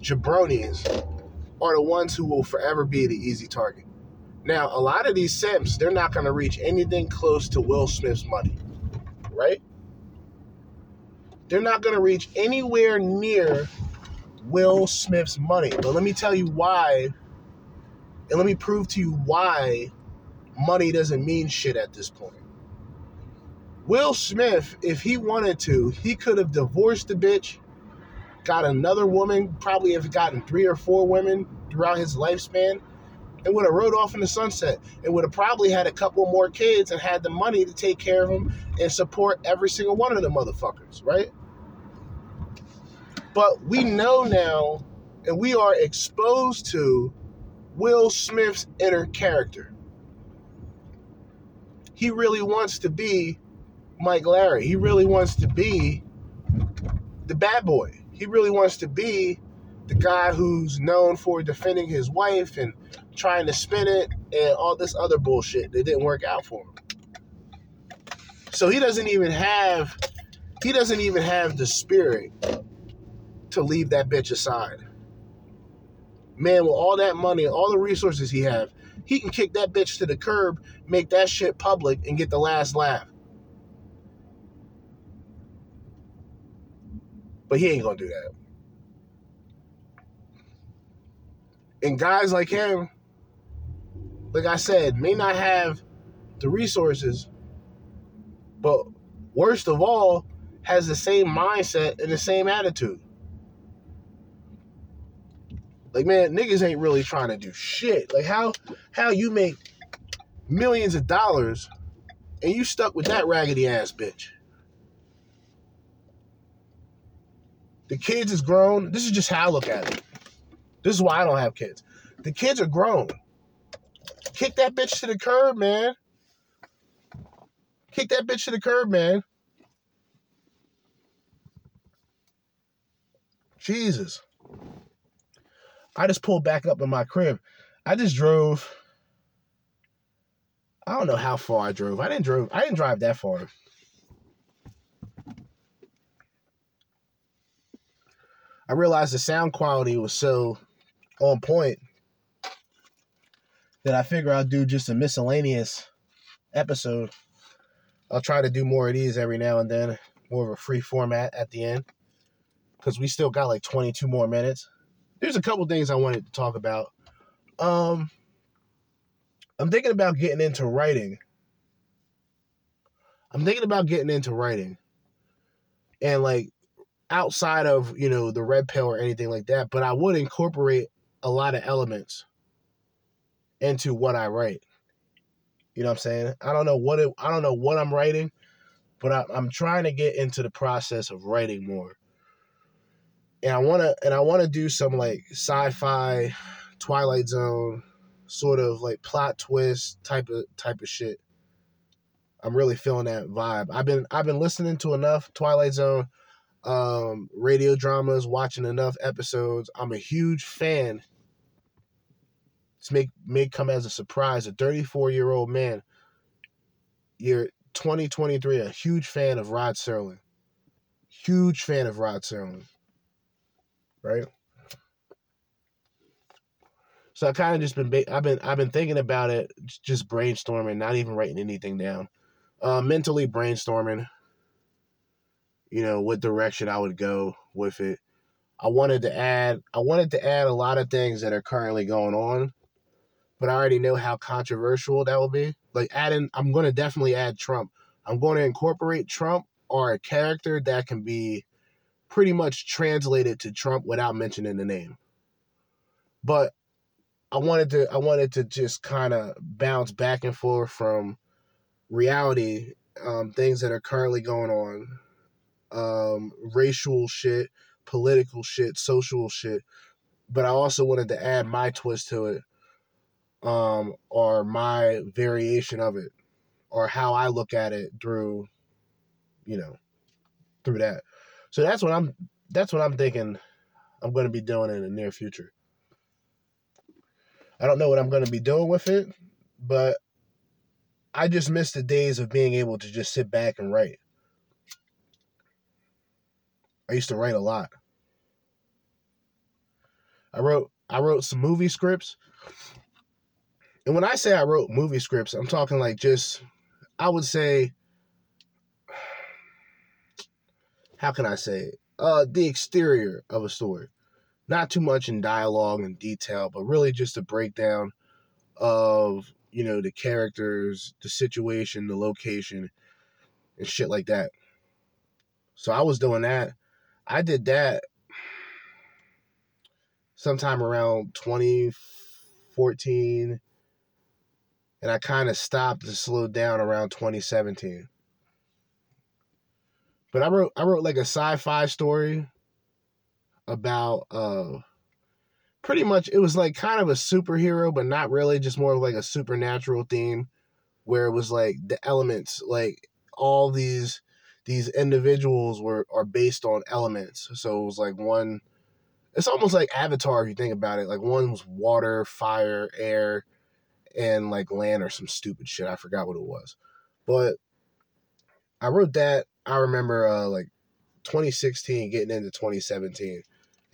[SPEAKER 12] jabronis are the ones who will forever be the easy target. Now, a lot of these simps, they're not going to reach anything close to Will Smith's money, right? They're not going to reach anywhere near Will Smith's money. But let me tell you why, and let me prove to you why money doesn't mean shit at this point. Will Smith, if he wanted to, he could have divorced the bitch, got another woman, probably have gotten three or four women throughout his lifespan, and would have rode off in the sunset and would have probably had a couple more kids and had the money to take care of them and support every single one of the motherfuckers, right? But we know now, and we are exposed to Will Smith's inner character. He really wants to be Mike Lowrey. He really wants to be the bad boy. He really wants to be the guy who's known for defending his wife and trying to spin it and all this other bullshit that didn't work out for him. So he doesn't even have he doesn't even have the spirit to leave that bitch aside. Man, with all that money, all the resources he have, he can kick that bitch to the curb, make that shit public, and get the last laugh. But he ain't gonna do that. And guys like him, like I said, may not have the resources, but worst of all, has the same mindset and the same attitude. Like man, niggas ain't really trying to do shit. Like how how you make millions of dollars and you stuck with that raggedy ass bitch. The kids is grown. This is just how I look at it. This is why I don't have kids. The kids are grown. Kick that bitch to the curb, man. Kick that bitch to the curb, man. Jesus. I just pulled back up in my crib. I just drove. I don't know how far I drove. I didn't drove. I didn't drive that far. I realized the sound quality was so on point that I figure I'll do just a miscellaneous episode. I'll try to do more of these every now and then, more of a free format at the end, because we still got like 22 more minutes. There's a couple things I wanted to talk about. Um, I'm thinking about getting into writing. I'm thinking about getting into writing, and like outside of you know the red pill or anything like that, but I would incorporate a lot of elements into what I write. You know what I'm saying? I don't know what it, I don't know what I'm writing, but I, I'm trying to get into the process of writing more. And I want to and I want to do some like sci-fi, Twilight Zone, sort of like plot twist type of type of shit. I'm really feeling that vibe. I've been I've been listening to enough Twilight Zone. um, radio dramas, watching enough episodes. I'm a huge fan. This may may come as a surprise. A 34 year old man. You're 2023. A huge fan of Rod Serling. Huge fan of Rod Serling. Right. So I kind of just been I've been I've been thinking about it, just brainstorming, not even writing anything down. Uh, mentally brainstorming. You know what direction I would go with it. I wanted to add I wanted to add a lot of things that are currently going on, but I already know how controversial that will be. Like adding, I'm going to definitely add Trump. I'm going to incorporate Trump or a character that can be pretty much translated to Trump without mentioning the name. But I wanted to I wanted to just kind of bounce back and forth from reality, um, things that are currently going on, um, racial shit, political shit, social shit. But I also wanted to add my twist to it, um, or my variation of it, or how I look at it through, you know, through that. So that's what I'm. That's what I'm thinking. I'm going to be doing in the near future. I don't know what I'm going to be doing with it, but I just miss the days of being able to just sit back and write. I used to write a lot. I wrote I wrote some movie scripts. And when I say I wrote movie scripts, I'm talking like just I would say how can I say it? Uh the exterior of a story. Not too much in dialogue and detail, but really just a breakdown of, you know, the characters, the situation, the location, and shit like that. So I was doing that. I did that sometime around 2014 and I kind of stopped and slowed down around 2017. But I wrote I wrote like a sci-fi story about uh pretty much it was like kind of a superhero but not really just more like a supernatural theme where it was like the elements like all these these individuals were are based on elements so it was like one it's almost like avatar if you think about it like one was water fire air and like land or some stupid shit. I forgot what it was. But i wrote that i remember uh like 2016 getting into 2017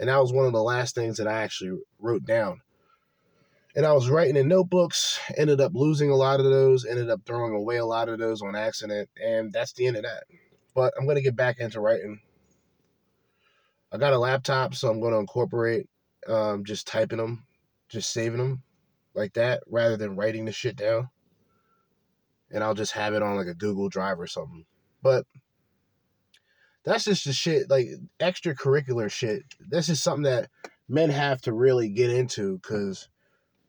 [SPEAKER 12] and that was one of the last things that i actually wrote down. And i was writing in notebooks ended up losing a lot of those ended up throwing away a lot of those on accident and that's the end of that. But i'm going to get back into writing. I got a laptop so i'm going to incorporate um, just typing them just saving them like that rather than writing the shit down. And i'll just have it on like a google drive or something. But that's just the shit like extracurricular shit. This is something that men have to really get into because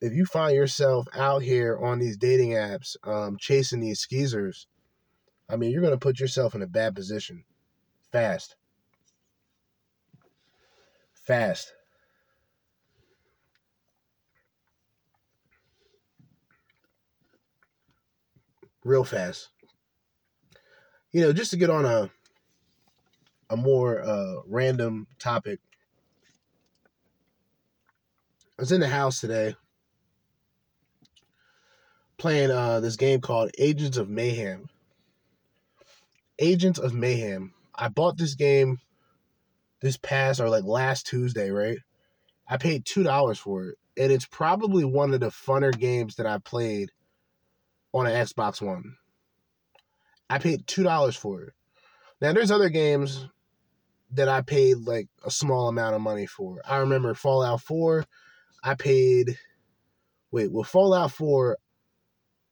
[SPEAKER 12] if you find yourself out here on these dating apps um, chasing these skeezers i mean you're going to put yourself in a bad position. Fast. Fast real fast you know just to get on a a more uh, random topic. I was in the house today playing uh, this game called Agents of Mayhem. Agents of Mayhem. I bought this game this past or like last Tuesday, right? I paid two dollars for it, and it's probably one of the funner games that I played on an Xbox One. I paid two dollars for it. Now there's other games that I paid like a small amount of money for. I remember Fallout 4, I paid wait, well Fallout 4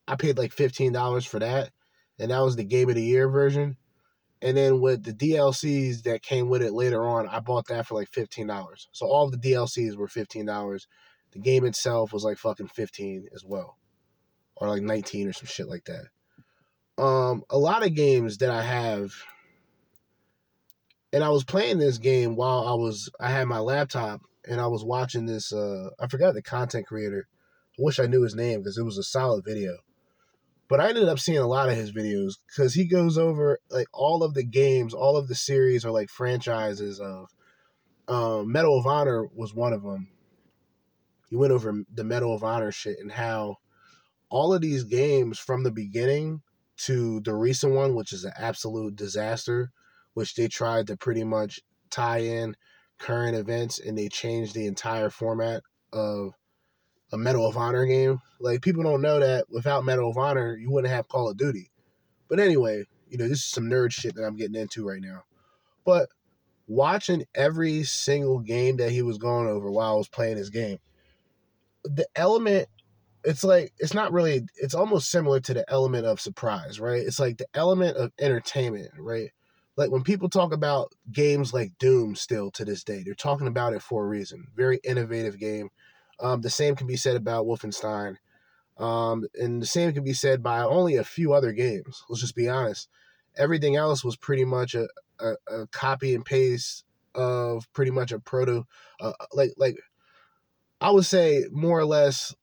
[SPEAKER 12] I paid like $15 for that and that was the game of the year version. And then with the DLCs that came with it later on, I bought that for like $15. So all the DLCs were $15. The game itself was like fucking 15 as well. Or like 19 or some shit like that. Um a lot of games that I have and I was playing this game while I was I had my laptop and I was watching this uh I forgot the content creator. I wish I knew his name because it was a solid video. But I ended up seeing a lot of his videos because he goes over like all of the games, all of the series or like franchises of um, Medal of Honor was one of them. He went over the Medal of Honor shit and how all of these games from the beginning to the recent one, which is an absolute disaster, which they tried to pretty much tie in current events and they changed the entire format of a Medal of Honor game. Like people don't know that without Medal of Honor, you wouldn't have Call of Duty. But anyway, you know, this is some nerd shit that I'm getting into right now. But watching every single game that he was going over while I was playing his game, the element it's like it's not really it's almost similar to the element of surprise, right? It's like the element of entertainment, right? Like when people talk about games like Doom still to this day, they're talking about it for a reason. Very innovative game. Um, the same can be said about Wolfenstein. Um, and the same can be said by only a few other games. Let's just be honest. Everything else was pretty much a, a, a copy and paste of pretty much a proto, uh, like like I would say more or less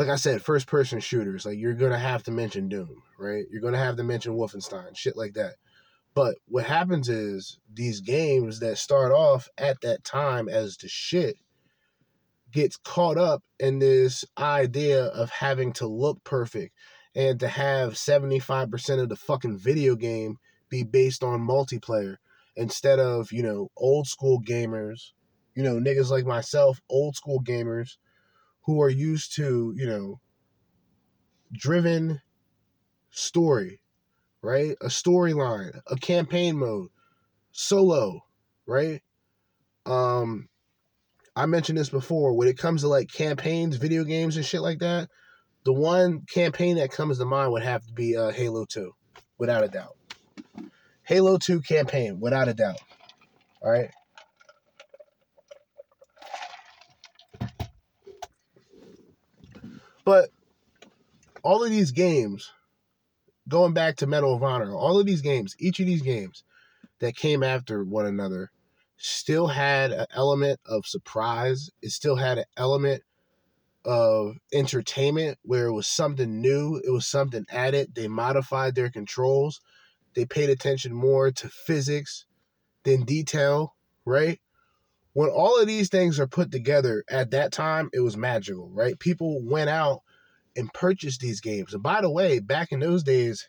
[SPEAKER 12] like I said, first person shooters, like you're gonna have to mention Doom, right? You're gonna have to mention Wolfenstein, shit like that. But what happens is these games that start off at that time as the shit gets caught up in this idea of having to look perfect and to have 75% of the fucking video game be based on multiplayer instead of, you know, old school gamers, you know, niggas like myself, old school gamers who are used to, you know, driven story, right? A storyline, a campaign mode, solo, right? Um I mentioned this before when it comes to like campaigns, video games and shit like that, the one campaign that comes to mind would have to be uh, Halo 2, without a doubt. Halo 2 campaign, without a doubt. All right? But all of these games, going back to Medal of Honor, all of these games, each of these games that came after one another, still had an element of surprise. It still had an element of entertainment where it was something new, it was something added. They modified their controls, they paid attention more to physics than detail, right? When all of these things are put together at that time, it was magical, right? People went out and purchased these games. And by the way, back in those days,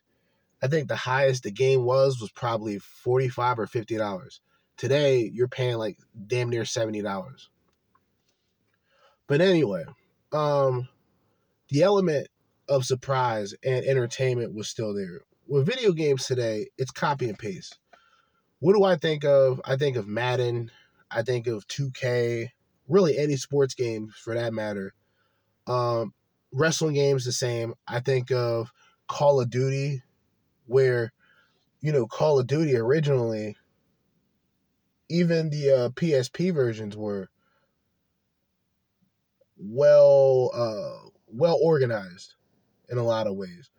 [SPEAKER 12] I think the highest the game was was probably 45 or 50 dollars. Today, you're paying like damn near $70. But anyway, um the element of surprise and entertainment was still there. With video games today, it's copy and paste. What do I think of? I think of Madden, I think of 2K, really any sports game for that matter. Um, wrestling games the same. I think of Call of Duty, where you know Call of Duty originally, even the uh, PSP versions were well uh, well organized in a lot of ways.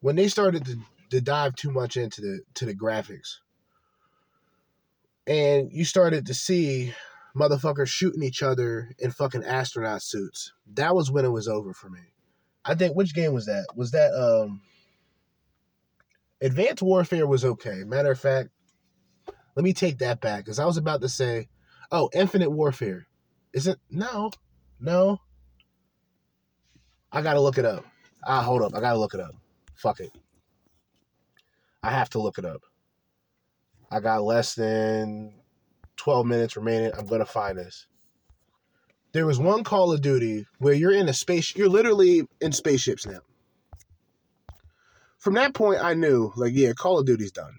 [SPEAKER 12] When they started to, to dive too much into the to the graphics, and you started to see motherfuckers shooting each other in fucking astronaut suits. That was when it was over for me. I think which game was that? Was that um Advanced Warfare was okay. Matter of fact, let me take that back because I was about to say, oh, Infinite Warfare. Is it no, no. I gotta look it up. Ah, hold up. I gotta look it up. Fuck it. I have to look it up. I got less than 12 minutes remaining. I'm going to find this. There was one Call of Duty where you're in a space, you're literally in spaceships now. From that point, I knew, like, yeah, Call of Duty's done.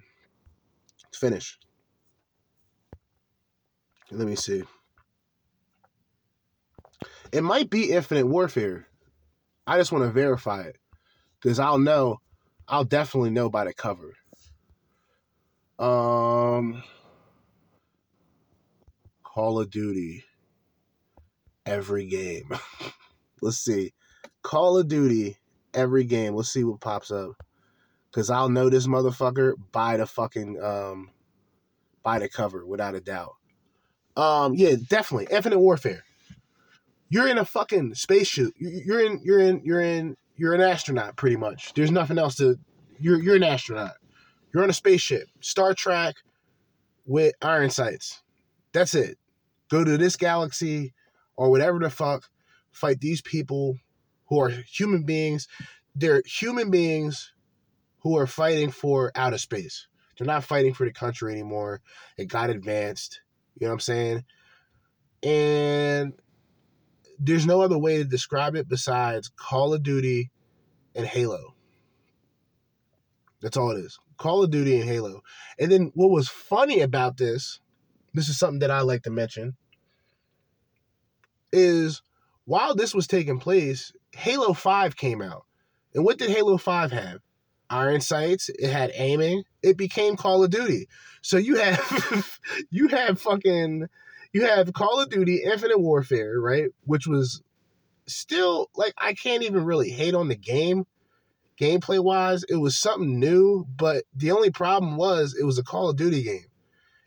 [SPEAKER 12] It's finished. Let me see. It might be Infinite Warfare. I just want to verify it because I'll know, I'll definitely know by the cover. Um, Call of Duty. Every game. Let's see. Call of Duty. Every game. Let's see what pops up. Cause I'll know this motherfucker by the fucking um, by the cover without a doubt. Um, yeah, definitely. Infinite Warfare. You're in a fucking spaceship. You're in. You're in. You're in. you're an astronaut pretty much. There's nothing else to you're you're an astronaut. You're on a spaceship. Star Trek with iron sights. That's it. Go to this galaxy or whatever the fuck, fight these people who are human beings. They're human beings who are fighting for outer space. They're not fighting for the country anymore. It got advanced. You know what I'm saying? And there's no other way to describe it besides Call of Duty and Halo. That's all it is. Call of Duty and Halo. And then what was funny about this, this is something that I like to mention, is while this was taking place, Halo 5 came out. And what did Halo 5 have? Iron sights, it had aiming, it became Call of Duty. So you have you have fucking you have Call of Duty Infinite Warfare, right? Which was still like I can't even really hate on the game gameplay wise. It was something new, but the only problem was it was a Call of Duty game.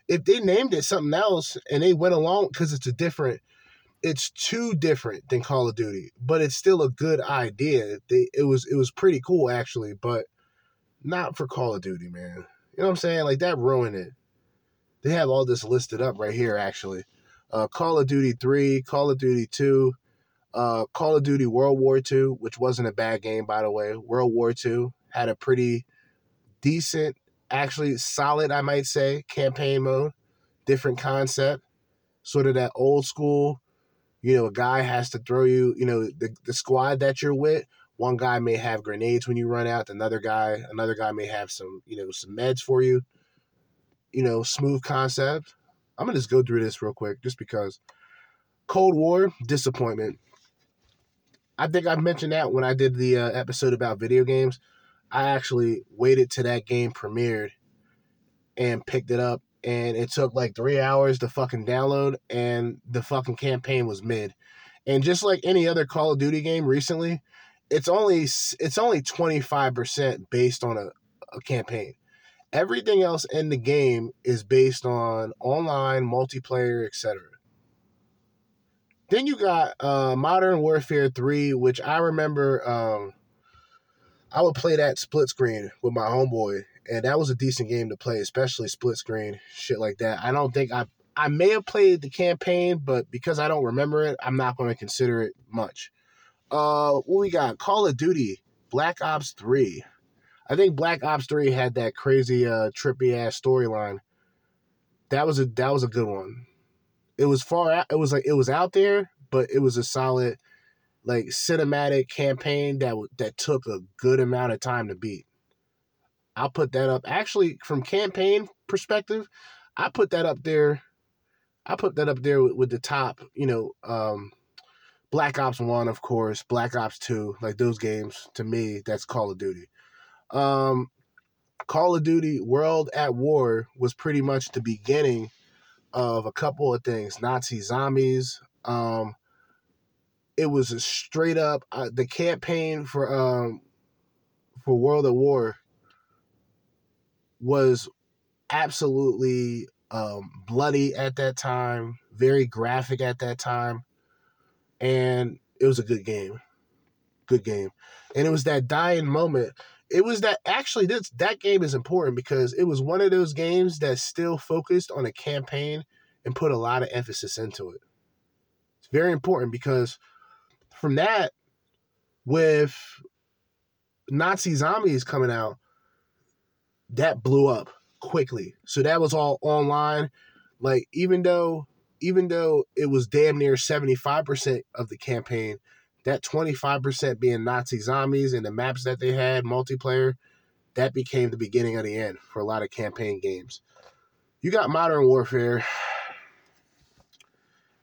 [SPEAKER 12] If they named it something else and they went along because it's a different it's too different than Call of Duty, but it's still a good idea. They it was it was pretty cool actually, but not for Call of Duty, man. You know what I'm saying? Like that ruined it. They have all this listed up right here actually. Uh, Call of Duty 3, Call of Duty 2, uh, Call of Duty World War II, which wasn't a bad game by the way. World War II had a pretty decent, actually solid, I might say, campaign mode. Different concept, sort of that old school you know, a guy has to throw you, you know, the, the squad that you're with, one guy may have grenades when you run out, another guy, another guy may have some, you know, some meds for you. You know, smooth concept. I'm gonna just go through this real quick, just because. Cold War disappointment. I think I mentioned that when I did the uh, episode about video games. I actually waited till that game premiered and picked it up and it took like three hours to fucking download, and the fucking campaign was mid. And just like any other Call of Duty game recently, it's only it's only twenty five percent based on a, a campaign. Everything else in the game is based on online multiplayer, etc. Then you got uh, Modern Warfare Three, which I remember. Um, I would play that split screen with my homeboy, and that was a decent game to play, especially split screen shit like that. I don't think I I may have played the campaign, but because I don't remember it, I'm not going to consider it much. Uh, what we got? Call of Duty, Black Ops Three. I think Black Ops Three had that crazy, uh, trippy ass storyline. That was a that was a good one. It was far out. It was like it was out there, but it was a solid, like cinematic campaign that that took a good amount of time to beat. I'll put that up. Actually, from campaign perspective, I put that up there. I put that up there with, with the top, you know, um, Black Ops 1, of course, Black Ops 2, like those games, to me, that's Call of Duty. Um, Call of Duty World at War was pretty much the beginning of a couple of things Nazi zombies. Um, it was a straight up uh, the campaign for um, for World at War was absolutely um, bloody at that time, very graphic at that time, and it was a good game. Good game, and it was that dying moment. It was that actually this that game is important because it was one of those games that still focused on a campaign and put a lot of emphasis into it. It's very important because from that, with Nazi zombies coming out, that blew up quickly. So that was all online. Like even though even though it was damn near 75% of the campaign, that 25% being Nazi zombies and the maps that they had, multiplayer, that became the beginning of the end for a lot of campaign games. You got Modern Warfare.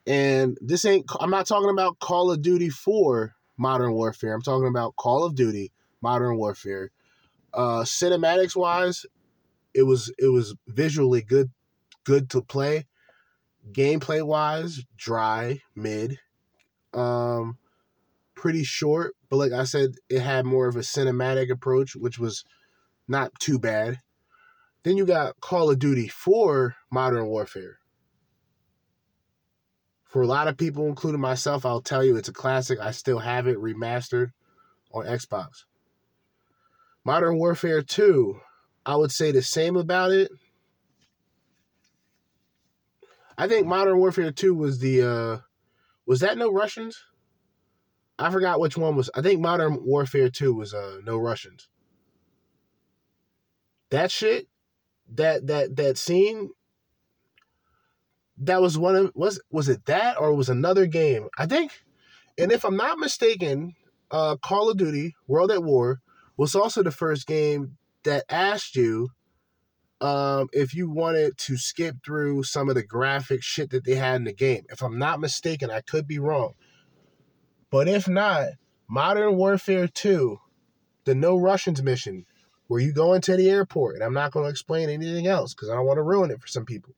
[SPEAKER 12] And this ain't I'm not talking about Call of Duty 4 Modern Warfare. I'm talking about Call of Duty Modern Warfare. Uh, cinematics wise, it was it was visually good good to play. Gameplay wise, dry, mid. Um pretty short, but like I said, it had more of a cinematic approach, which was not too bad. Then you got Call of Duty 4 Modern Warfare. For a lot of people, including myself, I'll tell you it's a classic. I still have it remastered on Xbox. Modern Warfare 2, I would say the same about it. I think Modern Warfare 2 was the uh was that no Russians? I forgot which one was. I think Modern Warfare 2 was uh no Russians. That shit, that that that scene that was one of was was it that or was another game? I think and if I'm not mistaken, uh Call of Duty World at War was also the first game that asked you um, if you wanted to skip through some of the graphic shit that they had in the game. If I'm not mistaken, I could be wrong. But if not, Modern Warfare 2, the No Russians mission, where you go into the airport, and I'm not going to explain anything else because I don't want to ruin it for some people.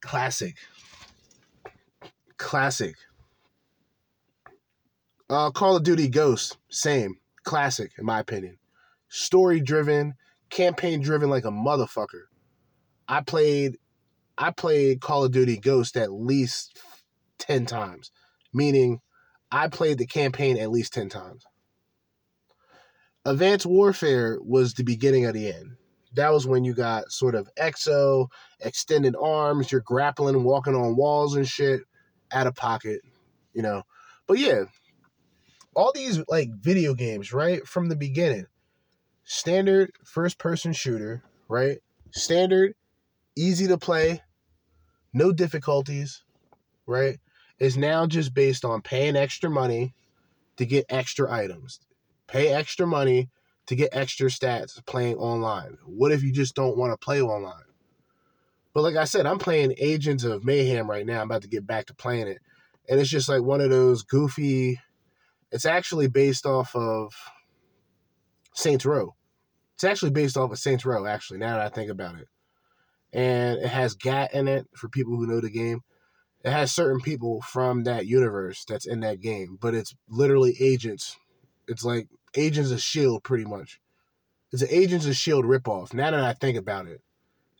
[SPEAKER 12] Classic. Classic. Uh, Call of Duty Ghost, same. Classic, in my opinion. Story driven, campaign driven like a motherfucker. I played I played Call of Duty Ghost at least 10 times, meaning I played the campaign at least 10 times. Advanced Warfare was the beginning of the end. That was when you got sort of exo, extended arms, you're grappling, walking on walls and shit, out of pocket, you know. But yeah, all these like video games, right? From the beginning. Standard first person shooter, right? Standard, easy to play, no difficulties, right? Is now just based on paying extra money to get extra items. Pay extra money to get extra stats playing online. What if you just don't want to play online? But like I said, I'm playing Agents of Mayhem right now. I'm about to get back to playing it. And it's just like one of those goofy it's actually based off of Saints Row. It's actually based off of Saints Row, actually, now that I think about it. And it has GAT in it for people who know the game. It has certain people from that universe that's in that game, but it's literally agents. It's like Agents of S.H.I.E.L.D., pretty much. It's an Agents of S.H.I.E.L.D. ripoff. Now that I think about it,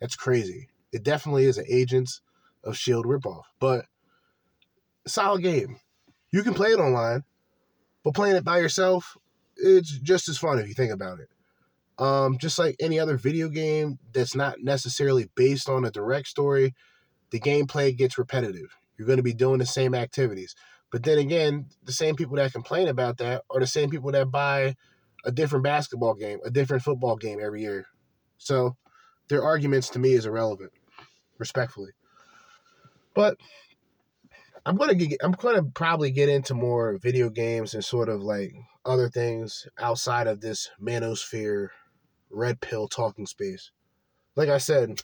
[SPEAKER 12] that's crazy. It definitely is an Agents of S.H.I.E.L.D. ripoff, but solid game. You can play it online. But playing it by yourself, it's just as fun if you think about it. Um, just like any other video game that's not necessarily based on a direct story, the gameplay gets repetitive. You're going to be doing the same activities. But then again, the same people that complain about that are the same people that buy a different basketball game, a different football game every year. So their arguments to me is irrelevant, respectfully. But I'm gonna get I'm gonna probably get into more video games and sort of like other things outside of this manosphere red pill talking space. Like I said,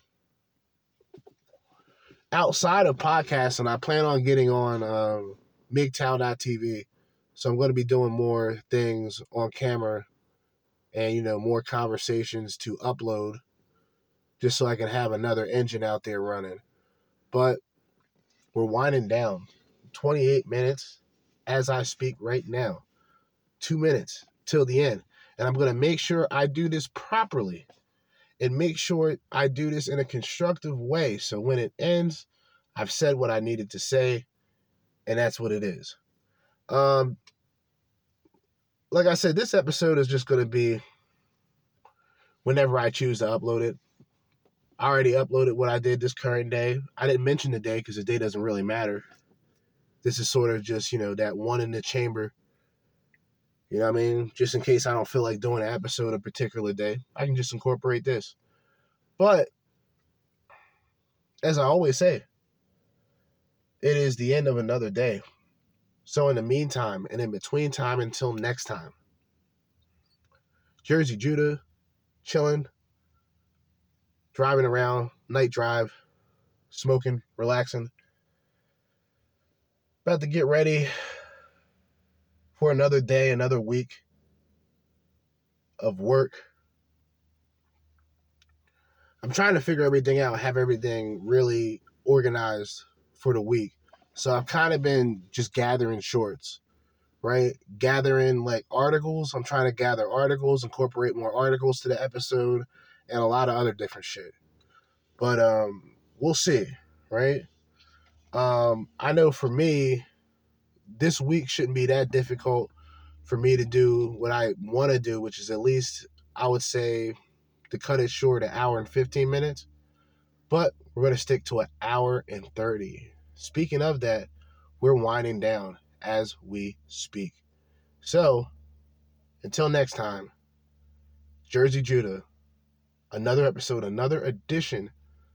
[SPEAKER 12] outside of podcasting, I plan on getting on um, MGTOW.tv. So I'm going to be doing more things on camera and, you know, more conversations to upload just so I can have another engine out there running. But we're winding down. 28 minutes as I speak right now. Two minutes till the end. And I'm going to make sure I do this properly and make sure I do this in a constructive way. So when it ends, I've said what I needed to say, and that's what it is. Um, like I said, this episode is just going to be whenever I choose to upload it. I already uploaded what I did this current day. I didn't mention the day because the day doesn't really matter. This is sort of just, you know, that one in the chamber. You know what I mean? Just in case I don't feel like doing an episode a particular day, I can just incorporate this. But as I always say, it is the end of another day. So in the meantime and in between time until next time, Jerzee Judah, chilling, driving around, night drive, smoking, relaxing. About to get ready for another day, another week of work. I'm trying to figure everything out, have everything really organized for the week. So I've kind of been just gathering shorts, right? Gathering like articles. I'm trying to gather articles, incorporate more articles to the episode, and a lot of other different shit. But um, we'll see, right? Um, I know for me, this week shouldn't be that difficult for me to do what I want to do, which is at least, I would say, to cut it short, an hour and 15 minutes. But we're going to stick to an hour and 30. Speaking of that, we're winding down as we speak. So, until next time, Jerzee Judah, another episode, another edition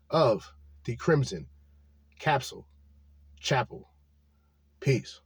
[SPEAKER 12] of the Crimson Capsule Chapel. Peace.